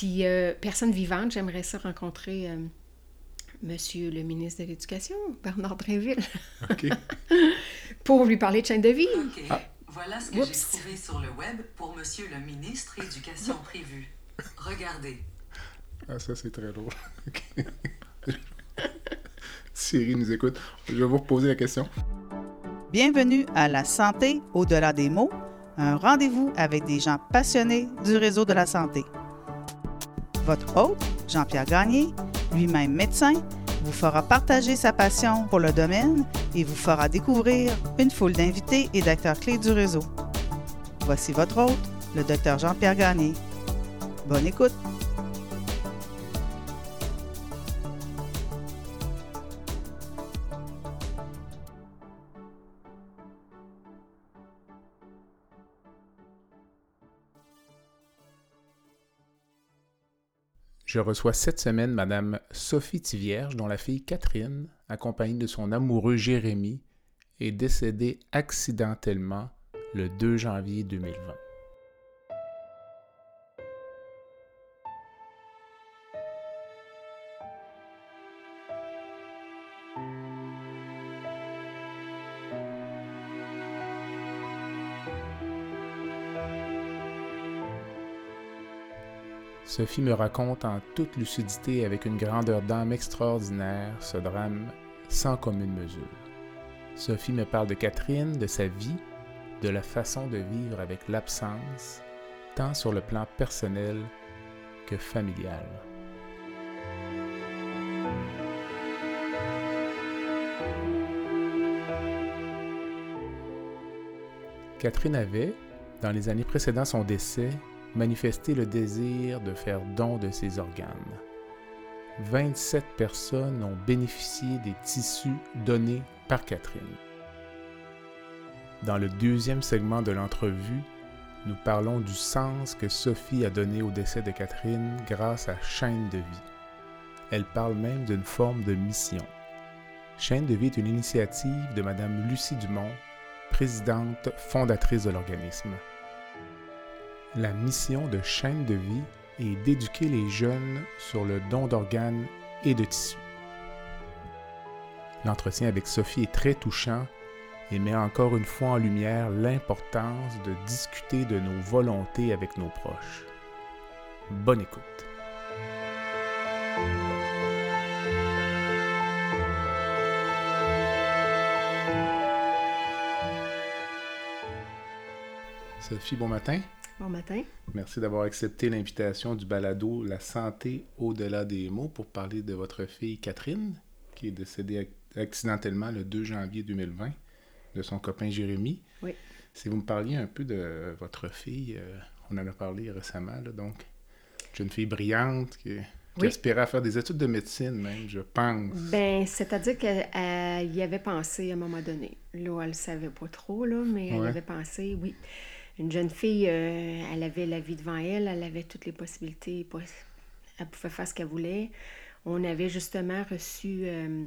Puis, euh, personne vivante, j'aimerais ça rencontrer euh, Monsieur le ministre de l'Éducation, Bernard Drinville. OK. pour lui parler de chaîne de vie. OK. Voilà ce que j'ai trouvé sur le web pour Monsieur le ministre Éducation prévue. Regardez. Ah, ça, c'est très drôle. OK. Siri nous écoute. Je vais vous reposer la question. Bienvenue à La Santé au-delà des mots, un rendez-vous avec des gens passionnés du réseau de la santé. Votre hôte, Jean-Pierre Gagné, lui-même médecin, vous fera partager sa passion pour le domaine et vous fera découvrir une foule d'invités et d'acteurs clés du réseau. Voici votre hôte, le docteur Jean-Pierre Gagné. Bonne écoute! Je reçois cette semaine Madame Sophie Tivierge, dont la fille Catherine, accompagnée de son amoureux Jérémy, est décédée accidentellement le 2 janvier 2020. Sophie me raconte en toute lucidité avec une grandeur d'âme extraordinaire ce drame sans commune mesure. Sophie me parle de Catherine, de sa vie, de la façon de vivre avec l'absence, tant sur le plan personnel que familial. Catherine avait, dans les années précédant son décès, manifesté le désir de faire don de ses organes. 27 personnes ont bénéficié des tissus donnés par Catherine. Dans le deuxième segment de l'entrevue, nous parlons du sens que Sophie a donné au décès de Catherine grâce à Chaîne de vie. Elle parle même d'une forme de mission. Chaîne de vie est une initiative de Mme Lucie Dumont, présidente fondatrice de l'organisme. La mission de Chaîne de vie est d'éduquer les jeunes sur le don d'organes et de tissus. L'entretien avec Sophie est très touchant et met encore une fois en lumière l'importance de discuter de nos volontés avec nos proches. Bonne écoute. Sophie, bon matin. Bon matin. Merci d'avoir accepté l'invitation du balado La santé au-delà des mots pour parler de votre fille Catherine, qui est décédée ac- accidentellement le 2 janvier 2020, de son copain Jérémy. Oui. Si vous me parliez un peu de votre fille, euh, on en a parlé récemment, là, donc, jeune fille brillante qui, qui Oui. aspirait à faire des études de médecine même, je pense. Ben, c'est-à-dire qu'elle y avait pensé à un moment donné. Là, elle ne savait pas trop, là, mais elle avait pensé, oui. Une jeune fille, euh, elle avait la vie devant elle, elle avait toutes les possibilités, poss- elle pouvait faire ce qu'elle voulait. On avait justement reçu euh,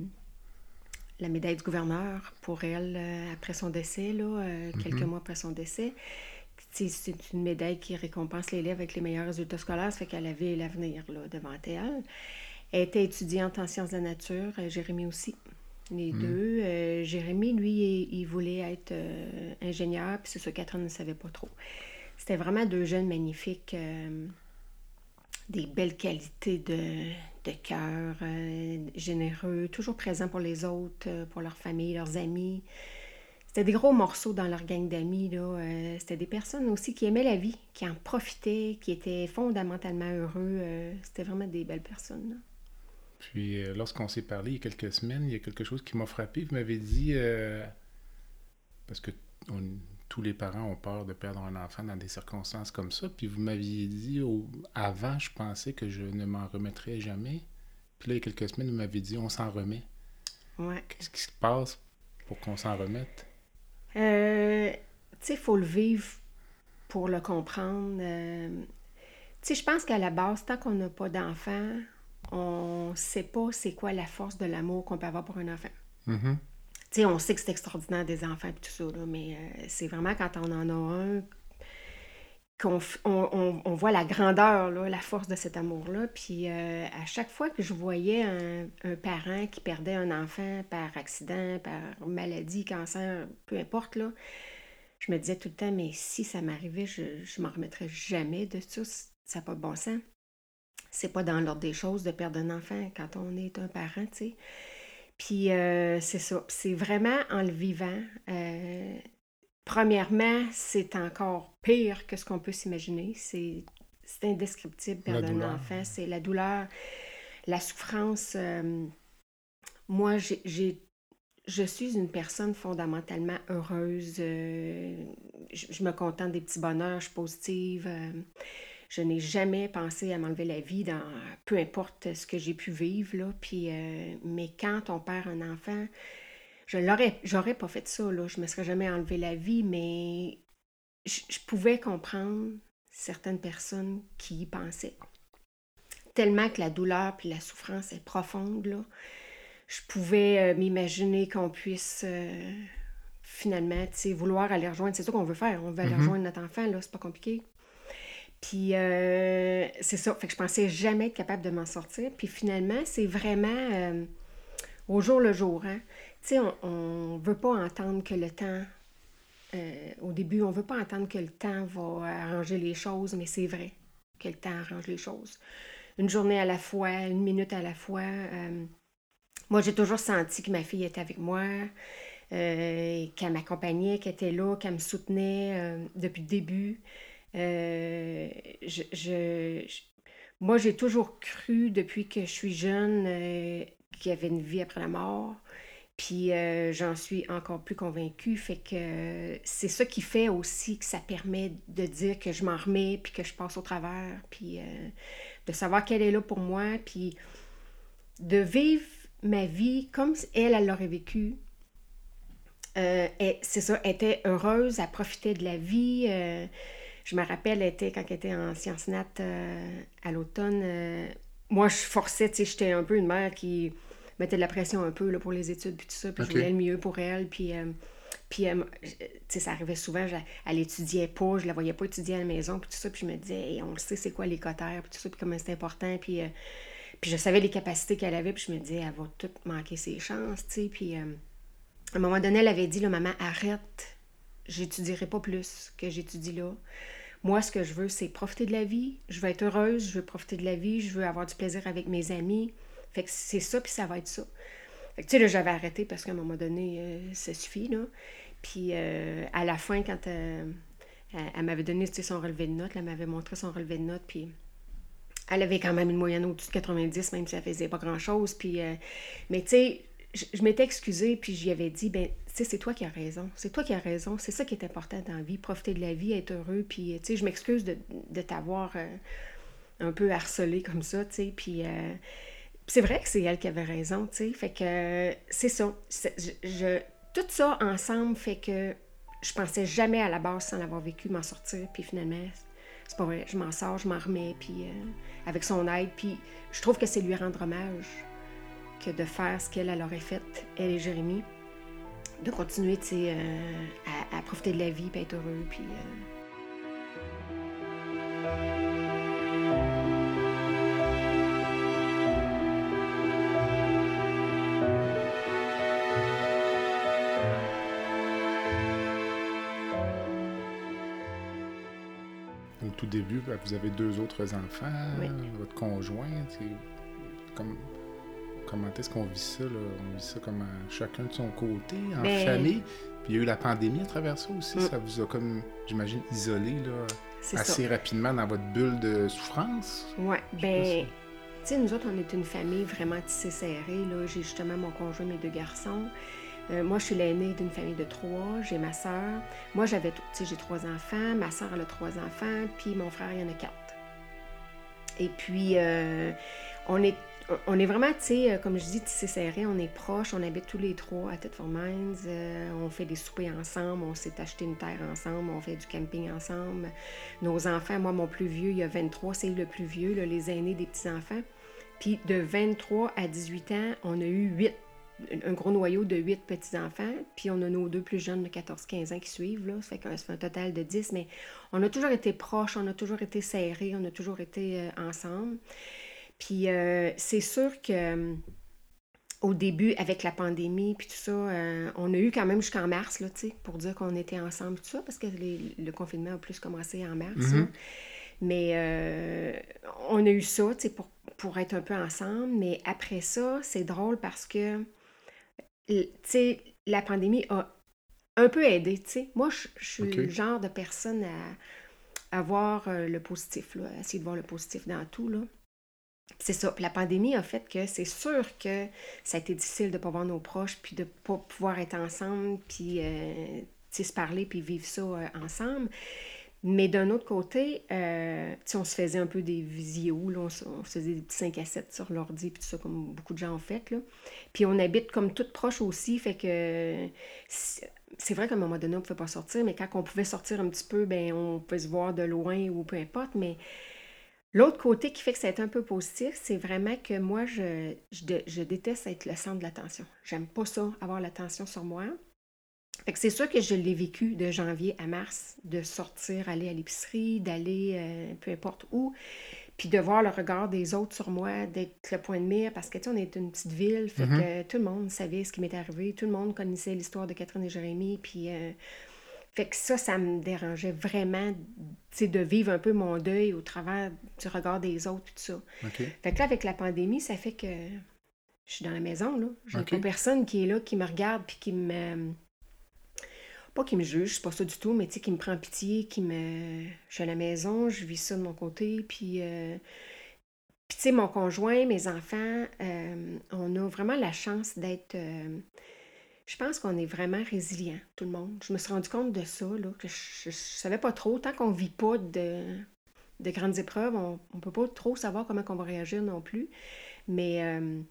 la médaille du gouverneur pour elle euh, après son décès, là, euh, quelques mois après son décès. C'est une médaille qui récompense l'élève avec les meilleurs résultats scolaires, ça fait qu'elle avait l'avenir devant elle. Elle était étudiante en sciences de la nature, Jérémy aussi, les deux. Euh, Jérémy, lui, il, il voulait être euh, ingénieur, puis c'est ça, Catherine ne savait pas trop. C'était vraiment deux jeunes magnifiques, euh, des belles qualités de, de cœur, généreux, toujours présents pour les autres, pour leur famille, leurs amis. C'était des gros morceaux dans leur gang d'amis. C'était des personnes aussi qui aimaient la vie, qui en profitaient, qui étaient fondamentalement heureux. C'était vraiment des belles personnes. là. Puis euh, lorsqu'on s'est parlé il y a quelques semaines, il y a quelque chose qui m'a frappé. Vous m'avez dit, euh, parce que on- tous les parents ont peur de perdre un enfant dans des circonstances comme ça, puis vous m'aviez dit, avant, je pensais que je ne m'en remettrais jamais. Puis là, il y a quelques semaines, vous m'avez dit, on s'en remet. Ouais. Qu'est-ce qui se passe pour qu'on s'en remette? Euh, tu sais, il faut le vivre pour le comprendre. Tu sais, je pense qu'à la base, tant qu'on n'a pas d'enfant, on sait pas c'est quoi la force de l'amour qu'on peut avoir pour un enfant. Mhm. Tu sais, on sait que c'est extraordinaire des enfants et tout ça, là, mais euh, c'est vraiment quand on en a un qu'on on, on- on voit la grandeur, là, la force de cet amour-là. Puis euh, à chaque fois que je voyais un, un parent qui perdait un enfant par accident, par maladie, cancer, peu importe, là, je me disais tout le temps, mais si ça m'arrivait, je ne m'en remettrais jamais de ça. Ça n'a pas de bon sens. C'est pas dans l'ordre des choses de perdre un enfant quand on est un parent, tu sais. Puis euh, c'est ça. C'est vraiment en le vivant. euh, premièrement, c'est encore pire que ce qu'on peut s'imaginer. C'est c'est indescriptible perdre un enfant. C'est la douleur, la souffrance. euh, moi, j'ai- j'ai je suis une personne fondamentalement heureuse. euh, je, je me contente des petits bonheurs, je suis positive. euh, je n'ai jamais pensé à m'enlever la vie dans peu importe ce que j'ai pu vivre. Là, puis, euh, mais quand on perd un enfant, je l'aurais, j'aurais pas fait ça. Là, je me serais jamais enlevé la vie, mais je, je pouvais comprendre certaines personnes qui y pensaient. Tellement que la douleur puis la souffrance est profonde, là je pouvais euh, m'imaginer qu'on puisse euh, finalement, tu sais, vouloir aller rejoindre. C'est ça qu'on veut faire. On veut aller Mhm. rejoindre notre enfant, là, c'est pas compliqué. Puis euh, c'est ça. Fait que je pensais jamais être capable de m'en sortir. Puis finalement, c'est vraiment euh, au jour le jour. Hein? Tu sais, on, on veut pas entendre que le temps. euh, au début, on veut pas entendre que le temps va arranger les choses, mais c'est vrai que le temps arrange les choses. Une journée à la fois, une minute à la fois. moi, j'ai toujours senti que ma fille était avec moi, qu'elle m'accompagnait, qu'elle était là, qu'elle me soutenait depuis le début. Euh, moi, j'ai toujours cru depuis que je suis jeune euh, qu'il y avait une vie après la mort. Puis euh, j'en suis encore plus convaincue. Fait que c'est ça qui fait aussi que ça permet de dire que je m'en remets, puis que je passe au travers, puis de savoir qu'elle est là pour moi, puis de vivre ma vie comme elle, elle l'aurait vécu. Et c'est ça, elle était heureuse, elle profitait de la vie. Je me rappelle, elle était, quand elle était en sciences nat euh, à l'automne, euh, moi, je forçais, tu sais, j'étais un peu une mère qui mettait de la pression un peu là, pour les études, puis tout ça, puis je voulais le mieux pour elle, puis... euh, puis, tu sais, ça arrivait souvent, je- elle étudiait pas, je la voyais pas étudier à la maison, puis tout ça, puis je me disais, Hey, on le sait, c'est quoi les cotères, puis tout ça, puis comment c'est important, puis, puis je savais les capacités qu'elle avait, puis je me disais, elle va tout manquer ses chances, tu sais, puis à un moment donné, elle avait dit, là, maman, arrête, j'étudierai pas plus que j'étudie là. Moi, ce que je veux, c'est profiter de la vie. Je veux être heureuse, je veux profiter de la vie, je veux avoir du plaisir avec mes amis. Fait que c'est ça, puis ça va être ça. Fait que, tu sais, là, j'avais arrêté parce qu'à un moment donné, euh, ça suffit, là. Puis euh, à la fin, quand euh, elle, m'avait donné son relevé de notes, elle m'avait montré son relevé de notes, puis elle avait quand même une moyenne au-dessus de 90, même si elle faisait pas grand-chose. Puis, mais tu sais, je, m'étais excusée, puis j'y avais dit, ben, c'est toi qui as raison. C'est toi qui as raison. C'est ça qui est important dans la vie. Profiter de la vie, être heureux. Puis, tu sais, je m'excuse de, de t'avoir euh, un peu harcelé comme ça, tu sais. Puis, euh, c'est vrai que c'est elle qui avait raison, tu sais. Fait que euh, c'est ça. Je- tout ça ensemble fait que je pensais jamais à la base sans l'avoir vécu m'en sortir. Puis finalement, c'est pas vrai. Je m'en sors, je m'en remets, puis euh, avec son aide. Puis je trouve que c'est lui rendre hommage que de faire ce qu'elle elle aurait fait, elle et Jérémy. De continuer, euh, à, à profiter de la vie, puis être heureux, puis... euh, Au tout début, ben, vous avez deux autres enfants, Oui. votre conjoint. c'est Comme, comment est-ce qu'on vit ça? Là? On vit ça comme euh, chacun de son côté, en Ben- famille. Puis il y a eu la pandémie à travers ça aussi. Mm. Ça vous a comme, j'imagine, isolé là, assez ça. rapidement dans votre bulle de souffrance? Sais ben, tu sais, nous autres, on est une famille vraiment tissée serrée. Là. J'ai justement mon conjoint, mes deux garçons. Euh, moi, je suis l'aînée d'une famille de trois. J'ai ma sœur. Moi, j'avais, tu sais, j'ai trois enfants. Ma sœur, elle a trois enfants. Puis mon frère, il y en a quatre. Et puis, euh, on est on est vraiment, tu sais, euh, comme je dis, tissé serré, on est proches, on habite tous les trois à Thetford Mines, euh, on fait des soupers ensemble, on s'est acheté une terre ensemble, on fait du camping ensemble. Nos enfants, moi, mon plus vieux, il y a 23, c'est le plus vieux, les aînés des petits-enfants. Puis de 23 à 18 ans, on a eu 8 un gros noyau de huit petits-enfants, puis on a nos deux plus jeunes de 14-15 ans qui suivent, là. Ça fait, que, ça fait un total de 10, mais on a toujours été proches, on a toujours été serrés, on a toujours été euh, ensemble. Puis euh, c'est sûr que euh, au début, avec la pandémie, puis tout ça, euh, on a eu quand même jusqu'en mars, là, pour dire qu'on était ensemble, tout ça, parce que les- le confinement a plus commencé en mars. Mhm. là. Mais euh, on a eu ça, tu sais, pour, pour être un peu ensemble. Mais après ça, c'est drôle parce que, tu sais, la pandémie a un peu aidé, tu sais. Moi, je je suis le genre de personne à, à voir le positif, là, à essayer de voir le positif dans tout, là. C'est ça. La pandémie a fait que c'est sûr que ça a été difficile de ne pas voir nos proches, puis de ne pas pouvoir être ensemble, puis euh, se parler, puis vivre ça euh, ensemble. Mais d'un autre côté, euh, on se faisait un peu des visios, on, se, faisait des petits 5 à 7 sur l'ordi, puis tout ça, comme beaucoup de gens ont fait. Puis on habite comme toutes proches aussi, fait que c'est c'est vrai qu'à un moment donné, on ne pouvait pas sortir, mais quand on pouvait sortir un petit peu, ben on pouvait se voir de loin ou peu importe, mais L'autre côté qui fait que c'est un peu positif, c'est vraiment que moi, je, je, dé- je déteste être le centre de l'attention. J'aime pas ça, avoir l'attention sur moi. Fait que c'est sûr que je l'ai vécu de janvier à mars, de sortir, aller à l'épicerie, d'aller euh, peu importe où, puis de voir le regard des autres sur moi, d'être le point de mire, parce que tu sais, on est une petite ville, fait Mhm. que tout le monde savait ce qui m'était arrivé, tout le monde connaissait l'histoire de Catherine et Jérémie, puis euh, fait que ça, ça me dérangeait vraiment, de vivre un peu mon deuil au travers du regard des autres, tout ça. Fait que là, avec la pandémie, ça fait que je suis dans la maison, là. J'ai Ok. pas personne qui est là, qui me regarde, puis qui me... Pas qui me juge, c'est pas ça du tout, mais tu sais, qui me prend pitié, qui me... Je suis à la maison, je vis ça de mon côté, puis... euh, Puis tu sais, mon conjoint, mes enfants, euh, on a vraiment la chance d'être... euh, Je pense qu'on est vraiment résilient, tout le monde. Je me suis rendu compte de ça, là, que je, je savais pas trop. Tant qu'on vit pas de, de grandes épreuves, on, on peut pas trop savoir comment on va réagir non plus. Mais, euh,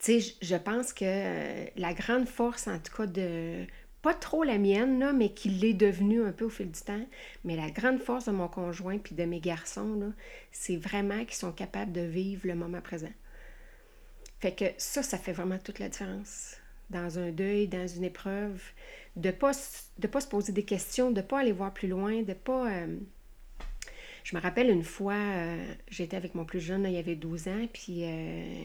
tu sais, je- pense que euh, la grande force, en tout cas, de... Pas trop la mienne, là, mais qui l'est devenue un peu au fil du temps. Mais la grande force de mon conjoint puis de mes garçons, c'est vraiment qu'ils sont capables de vivre le moment présent. Fait que ça, ça fait vraiment toute la différence. Dans un deuil, dans une épreuve, de ne pas, de pas se poser des questions, de ne pas aller voir plus loin, de pas... euh, Je me rappelle une fois, euh, j'étais avec mon plus jeune, là, il avait 12 ans, puis euh,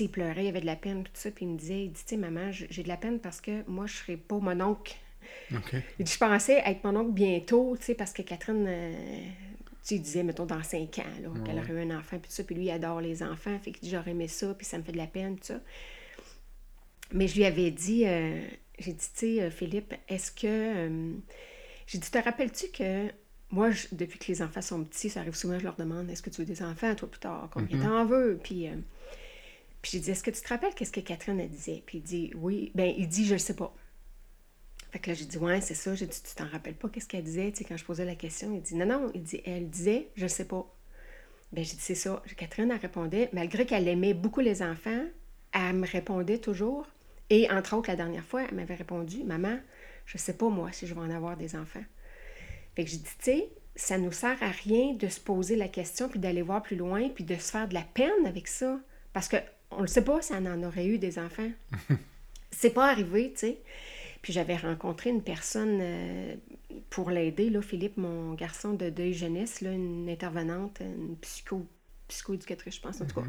il pleurait, il avait de la peine, tout ça, puis il me disait, il dit, tu sais, maman, j'ai de la peine parce que moi, je serai pas mon oncle. OK. Il dit, je pensais être mon oncle bientôt, tu sais, parce que Catherine, tu sais, il disait, mettons, dans 5 ans, là, qu'elle aurait eu un enfant, puis tout ça, puis lui, il adore les enfants, fait qu'il dit, j'aurais aimé ça, puis ça me fait de la peine, tout ça. Mais je lui avais dit, euh, j'ai dit, tu sais, euh, Philippe, est-ce que. euh, j'ai dit, te rappelles-tu que moi, je- depuis que les enfants sont petits, ça arrive souvent, je leur demande, est-ce que tu veux des enfants, toi, plus tard, combien Mhm. t'en veux? Puis, euh, puis j'ai dit, est-ce que tu te rappelles qu'est-ce que Catherine elle disait? Puis il dit, oui. Ben, il dit, je le sais pas. Fait que là, j'ai dit, ouais, c'est ça. J'ai dit, tu t'en rappelles pas qu'est-ce qu'elle disait, tu sais, quand je posais la question? Il dit, non, non, il dit, elle disait, je le sais pas. Ben, j'ai dit, c'est ça. Catherine, elle répondait, malgré qu'elle aimait beaucoup les enfants, elle me répondait toujours. Et entre autres, la dernière fois, elle m'avait répondu, maman, je sais pas, moi, si je vais en avoir des enfants. Fait que j'ai dit, tu sais, ça nous sert à rien de se poser la question, puis d'aller voir plus loin, puis de se faire de la peine avec ça. Parce que on ne sait pas si elle en aurait eu des enfants. C'est pas arrivé, tu sais. Puis j'avais rencontré une personne euh, pour l'aider, là, Philippe, mon garçon de deuil jeunesse, là, une intervenante, une psycho, psychoéducatrice, je pense, en tout cas.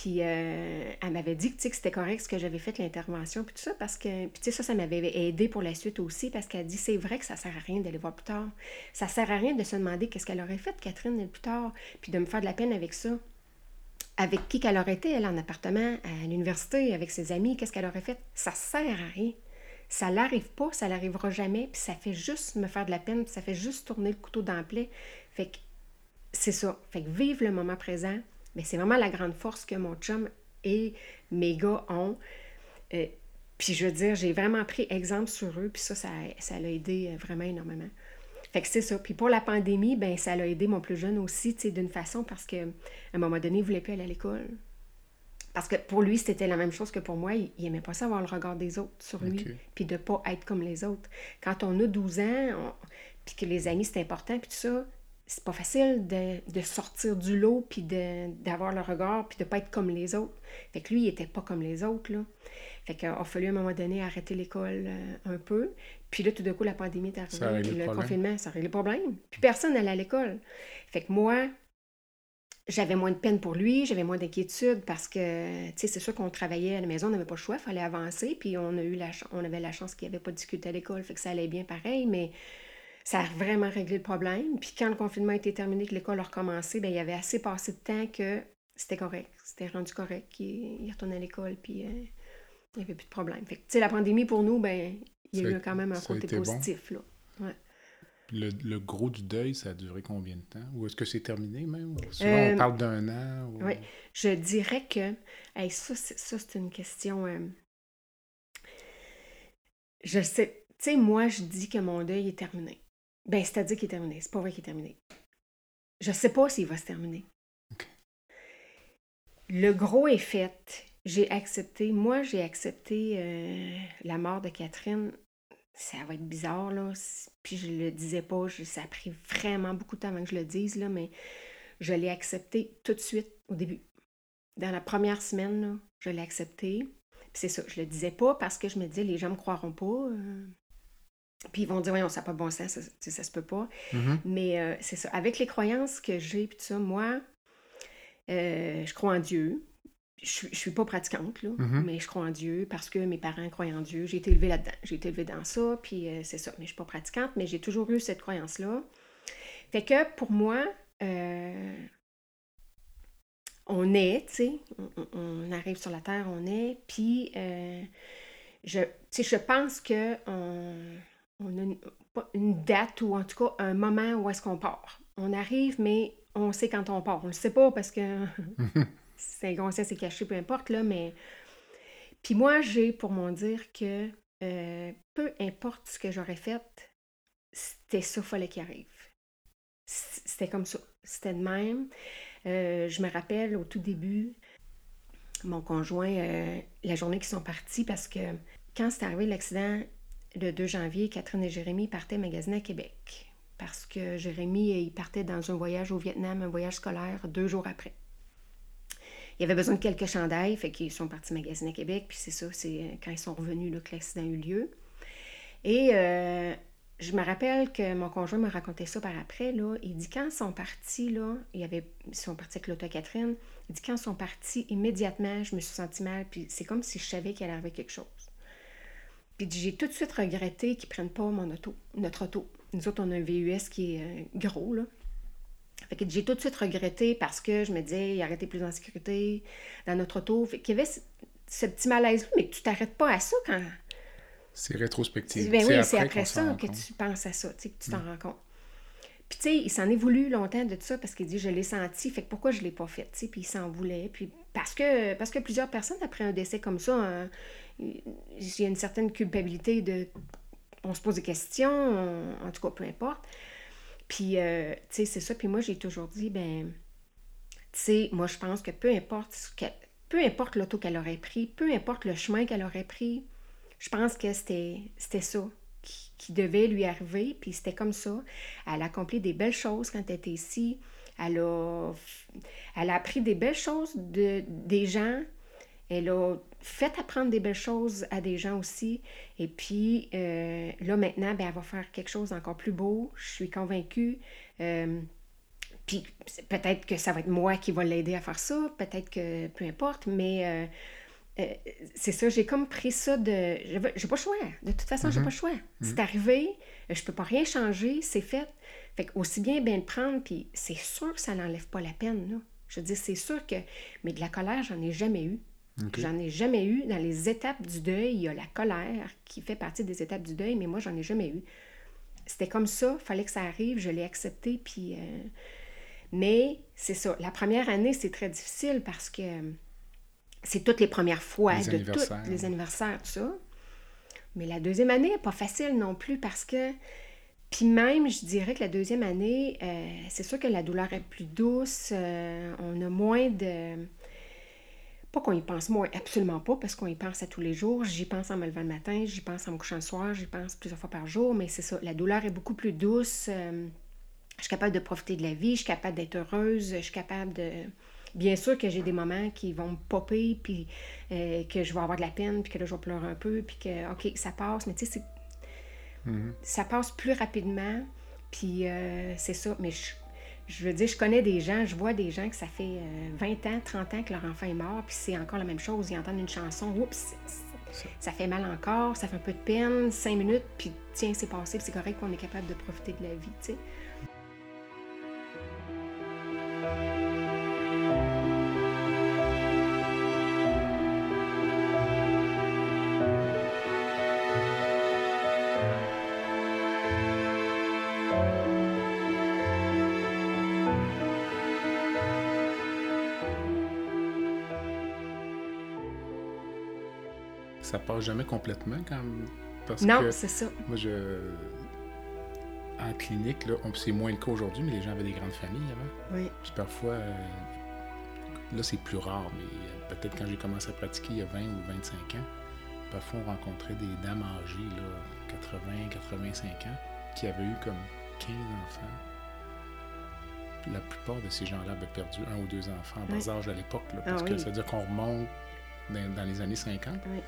Puis euh, elle m'avait dit que, c'était correct ce que j'avais fait, l'intervention, puis tout ça, parce que, puis tu sais, ça, ça m'avait aidé pour la suite aussi, parce qu'elle dit, c'est vrai que ça sert à rien d'aller voir plus tard. Ça sert à rien de se demander qu'est-ce qu'elle aurait fait, Catherine, plus tard, puis de me faire de la peine avec ça. Avec qui qu'elle aurait été, elle, en appartement, à l'université, avec ses amis, qu'est-ce qu'elle aurait fait? Ça sert à rien. Ça l'arrive pas, ça l'arrivera jamais, puis ça fait juste me faire de la peine, puis ça fait juste tourner le couteau dans plaie. Fait que c'est ça. Fait que vivre le moment présent, mais c'est vraiment la grande force que mon chum et mes gars ont. Euh, puis je veux dire, j'ai vraiment pris exemple sur eux, puis ça, ça, ça l'a aidé euh, vraiment énormément. Fait que c'est ça. Puis pour la pandémie, ben ça l'a aidé mon plus jeune aussi, tu sais, d'une façon, parce qu'à un moment donné, il voulait plus aller à l'école. Parce que pour lui, c'était la même chose que pour moi. Il, il aimait pas savoir le regard des autres sur lui, puis de pas être comme les autres. Quand on a 12 ans, on- puis que les amis, c'est important, puis tout ça, c'est pas facile de, de sortir du lot, puis d'avoir le regard, puis de pas être comme les autres. Fait que lui, il était pas comme les autres, là. Fait qu'il a fallu à un moment donné arrêter l'école euh, un peu. Puis là, tout d'un coup, la pandémie est arrivée. Puis le le confinement, ça a réglé le problème. Puis personne n'allait à l'école. Fait que moi, j'avais moins de peine pour lui, j'avais moins d'inquiétude parce que, tu sais, c'est sûr qu'on travaillait à la maison, on n'avait pas le choix, il fallait avancer, puis on, a eu la, on avait la chance qu'il n'y avait pas de difficulté à l'école, fait que ça allait bien pareil, mais ça a vraiment réglé le problème. Puis quand le confinement a été terminé, que l'école a recommencé, ben il y avait assez passé de temps que c'était correct, c'était rendu correct, il, il retournait à l'école, puis euh, il n'y avait plus de problème. Fait que, tu sais, la pandémie, pour nous, ben il y a eu quand même un côté bon. positif, là. Ouais. Le, le gros du deuil, ça a duré combien de temps? Ou est-ce que c'est terminé même? Souvent, Euh, on parle d'un an. ou- Oui, je dirais que hey, ça, c'est, ça, c'est une question. euh, je sais, tu sais, moi, je dis que mon deuil est terminé. Ben, c'est-à-dire qu'il est terminé. C'est pas vrai qu'il est terminé. Je sais pas s'il va se terminer. Le gros est fait. J'ai accepté, moi, j'ai accepté euh, la mort de Catherine. Ça va être bizarre, là. Puis je le disais pas. je- ça a pris vraiment beaucoup de temps avant que je le dise, là, mais je l'ai accepté tout de suite au début. Dans la première semaine, là, je l'ai accepté. Puis c'est ça, je le disais pas parce que je me disais, les gens me croiront pas. euh. Puis ils vont dire, voyons, ça n'a pas de bon sens, ça, ça se peut pas. Mhm. Mais euh, c'est ça, avec les croyances que j'ai, puis tout ça, moi, euh, je crois en Dieu. Je, suis- je suis pas pratiquante, là, Mhm. mais je crois en Dieu parce que mes parents croient en Dieu. J'ai été élevée là-dedans. J'ai été élevée dans ça, puis euh, c'est ça. Mais je suis pas pratiquante, mais j'ai toujours eu cette croyance-là. Fait que pour moi, euh, on est, tu sais, on, arrive sur la Terre, on est, puis je, je pense que on, on a une, pas une date ou en tout cas un moment où est-ce qu'on part. On arrive, mais on sait quand on part. On le sait pas parce que c'est inconscient, c'est caché, peu importe, là, mais... Puis moi, j'ai pour mon dire que euh, peu importe ce que j'aurais fait, c'était ça, fallait qu'il arrive. C'était comme ça. C'était de même. Euh, je me rappelle au tout début, mon conjoint, euh, la journée qu'ils sont partis, parce que quand c'est arrivé l'accident le 2 janvier, Catherine et Jérémy partaient magasiner à Québec. Parce que Jérémy, il partait dans un voyage au Vietnam, un voyage scolaire, deux jours après. Il avait besoin de quelques chandails, fait qu'ils sont partis magasiner à Québec, puis c'est ça, c'est euh, quand ils sont revenus là, que l'accident a eu lieu. Et euh, je me rappelle que mon conjoint me racontait ça par après, là. Il dit quand ils sont partis, il avait, ils sont partis avec l'auto Catherine, il dit quand ils sont partis, immédiatement, je me suis sentie mal, puis c'est comme si je savais qu'il allait arriver quelque chose. Puis j'ai tout de suite regretté qu'ils prennent pas mon auto, notre auto. Nous autres, on a un VUS qui est euh, gros, là. Fait que j'ai tout de suite regretté parce que je me disais, il aurait été plus en sécurité dans notre auto. Fait qu'il y avait ce, ce petit malaise-là, mais tu t'arrêtes pas à ça quand, C'est rétrospectif. ben oui, c'est après ça que tu penses à ça, tu sais, que tu t'en rends compte. Puis, tu sais, il s'en est voulu longtemps de ça parce qu'il dit je l'ai senti, fait que pourquoi je l'ai pas fait, tu sais, puis il s'en voulait. Puis, parce que, plusieurs personnes, après un décès comme ça, hein, il y a une certaine culpabilité de. On se pose des questions, on- en tout cas, peu importe. Puis, euh, tu sais, c'est ça. Puis moi, j'ai toujours dit, ben, tu sais, moi, je pense que peu importe ce qu'elle- peu importe l'auto qu'elle aurait pris, peu importe le chemin qu'elle aurait pris, je pense que c'était ça qui, devait lui arriver, puis c'était comme ça. Elle a accompli des belles choses quand elle était ici. Elle a, elle a appris des belles choses de, des gens. Elle a fait apprendre des belles choses à des gens aussi. Et puis euh, là, maintenant, ben, elle va faire quelque chose d'encore plus beau. Je suis convaincue. Euh, puis peut-être que ça va être moi qui va l'aider à faire ça, peut-être que peu importe, mais euh, euh, c'est ça, j'ai comme pris ça de. J'ai pas le choix. De toute façon, j'ai pas le choix. C'est arrivé, euh, je peux pas rien changer, c'est fait. Fait que aussi bien bien le prendre, puis c'est sûr que ça n'enlève pas la peine, là. Je veux dire, c'est sûr que. Mais de la colère, j'en ai jamais eu. J'en ai jamais eu. Dans les étapes du deuil, il y a la colère qui fait partie des étapes du deuil, mais moi, j'en ai jamais eu. C'était comme ça, fallait que ça arrive, je l'ai accepté, puis. euh, Mais c'est ça. La première année, c'est très difficile parce que c'est toutes les premières fois Les de anniversaires. tous les anniversaires, tout ça. Mais la deuxième année n'est pas facile non plus parce que. Puis même, je dirais que la deuxième année, euh, c'est sûr que la douleur est plus douce, euh, on a moins de. Pas qu'on y pense moins, absolument pas, parce qu'on y pense à tous les jours. J'y pense en me levant le matin, j'y pense en me couchant le soir, j'y pense plusieurs fois par jour, mais c'est ça. La douleur est beaucoup plus douce. euh, je suis capable de profiter de la vie, je suis capable d'être heureuse, je suis capable de... Bien sûr que j'ai des moments qui vont me popper, puis euh, que je vais avoir de la peine, puis que là, je vais pleurer un peu, puis que, OK, ça passe, mais tu sais, c'est- ça passe plus rapidement, puis euh, c'est ça. Mais je, je veux dire, je connais des gens, je vois des gens que ça fait euh, 20 ans, 30 ans que leur enfant est mort, puis c'est encore la même chose. Ils entendent une chanson, oups, c'est- ça fait mal encore, ça fait un peu de peine, cinq minutes, puis tiens, c'est passé, puis c'est correct qu'on est capable de profiter de la vie, tu sais. Ça passe jamais complètement quand parce Non, c'est ça. moi je en clinique là, c'est moins le cas aujourd'hui, mais les gens avaient des grandes familles avant. Oui. Puis parfois euh, là c'est plus rare, mais euh, peut-être quand j'ai commencé à pratiquer il y a 20 ou 25 ans, parfois on rencontrait des dames âgées là, 80, 85 ans, qui avaient eu comme 15 enfants. Puis La plupart de ces gens-là avaient perdu un ou deux enfants en bas âge à l'époque, Ah parce que ça veut dire qu'on remonte dans, dans les années 50. Oui.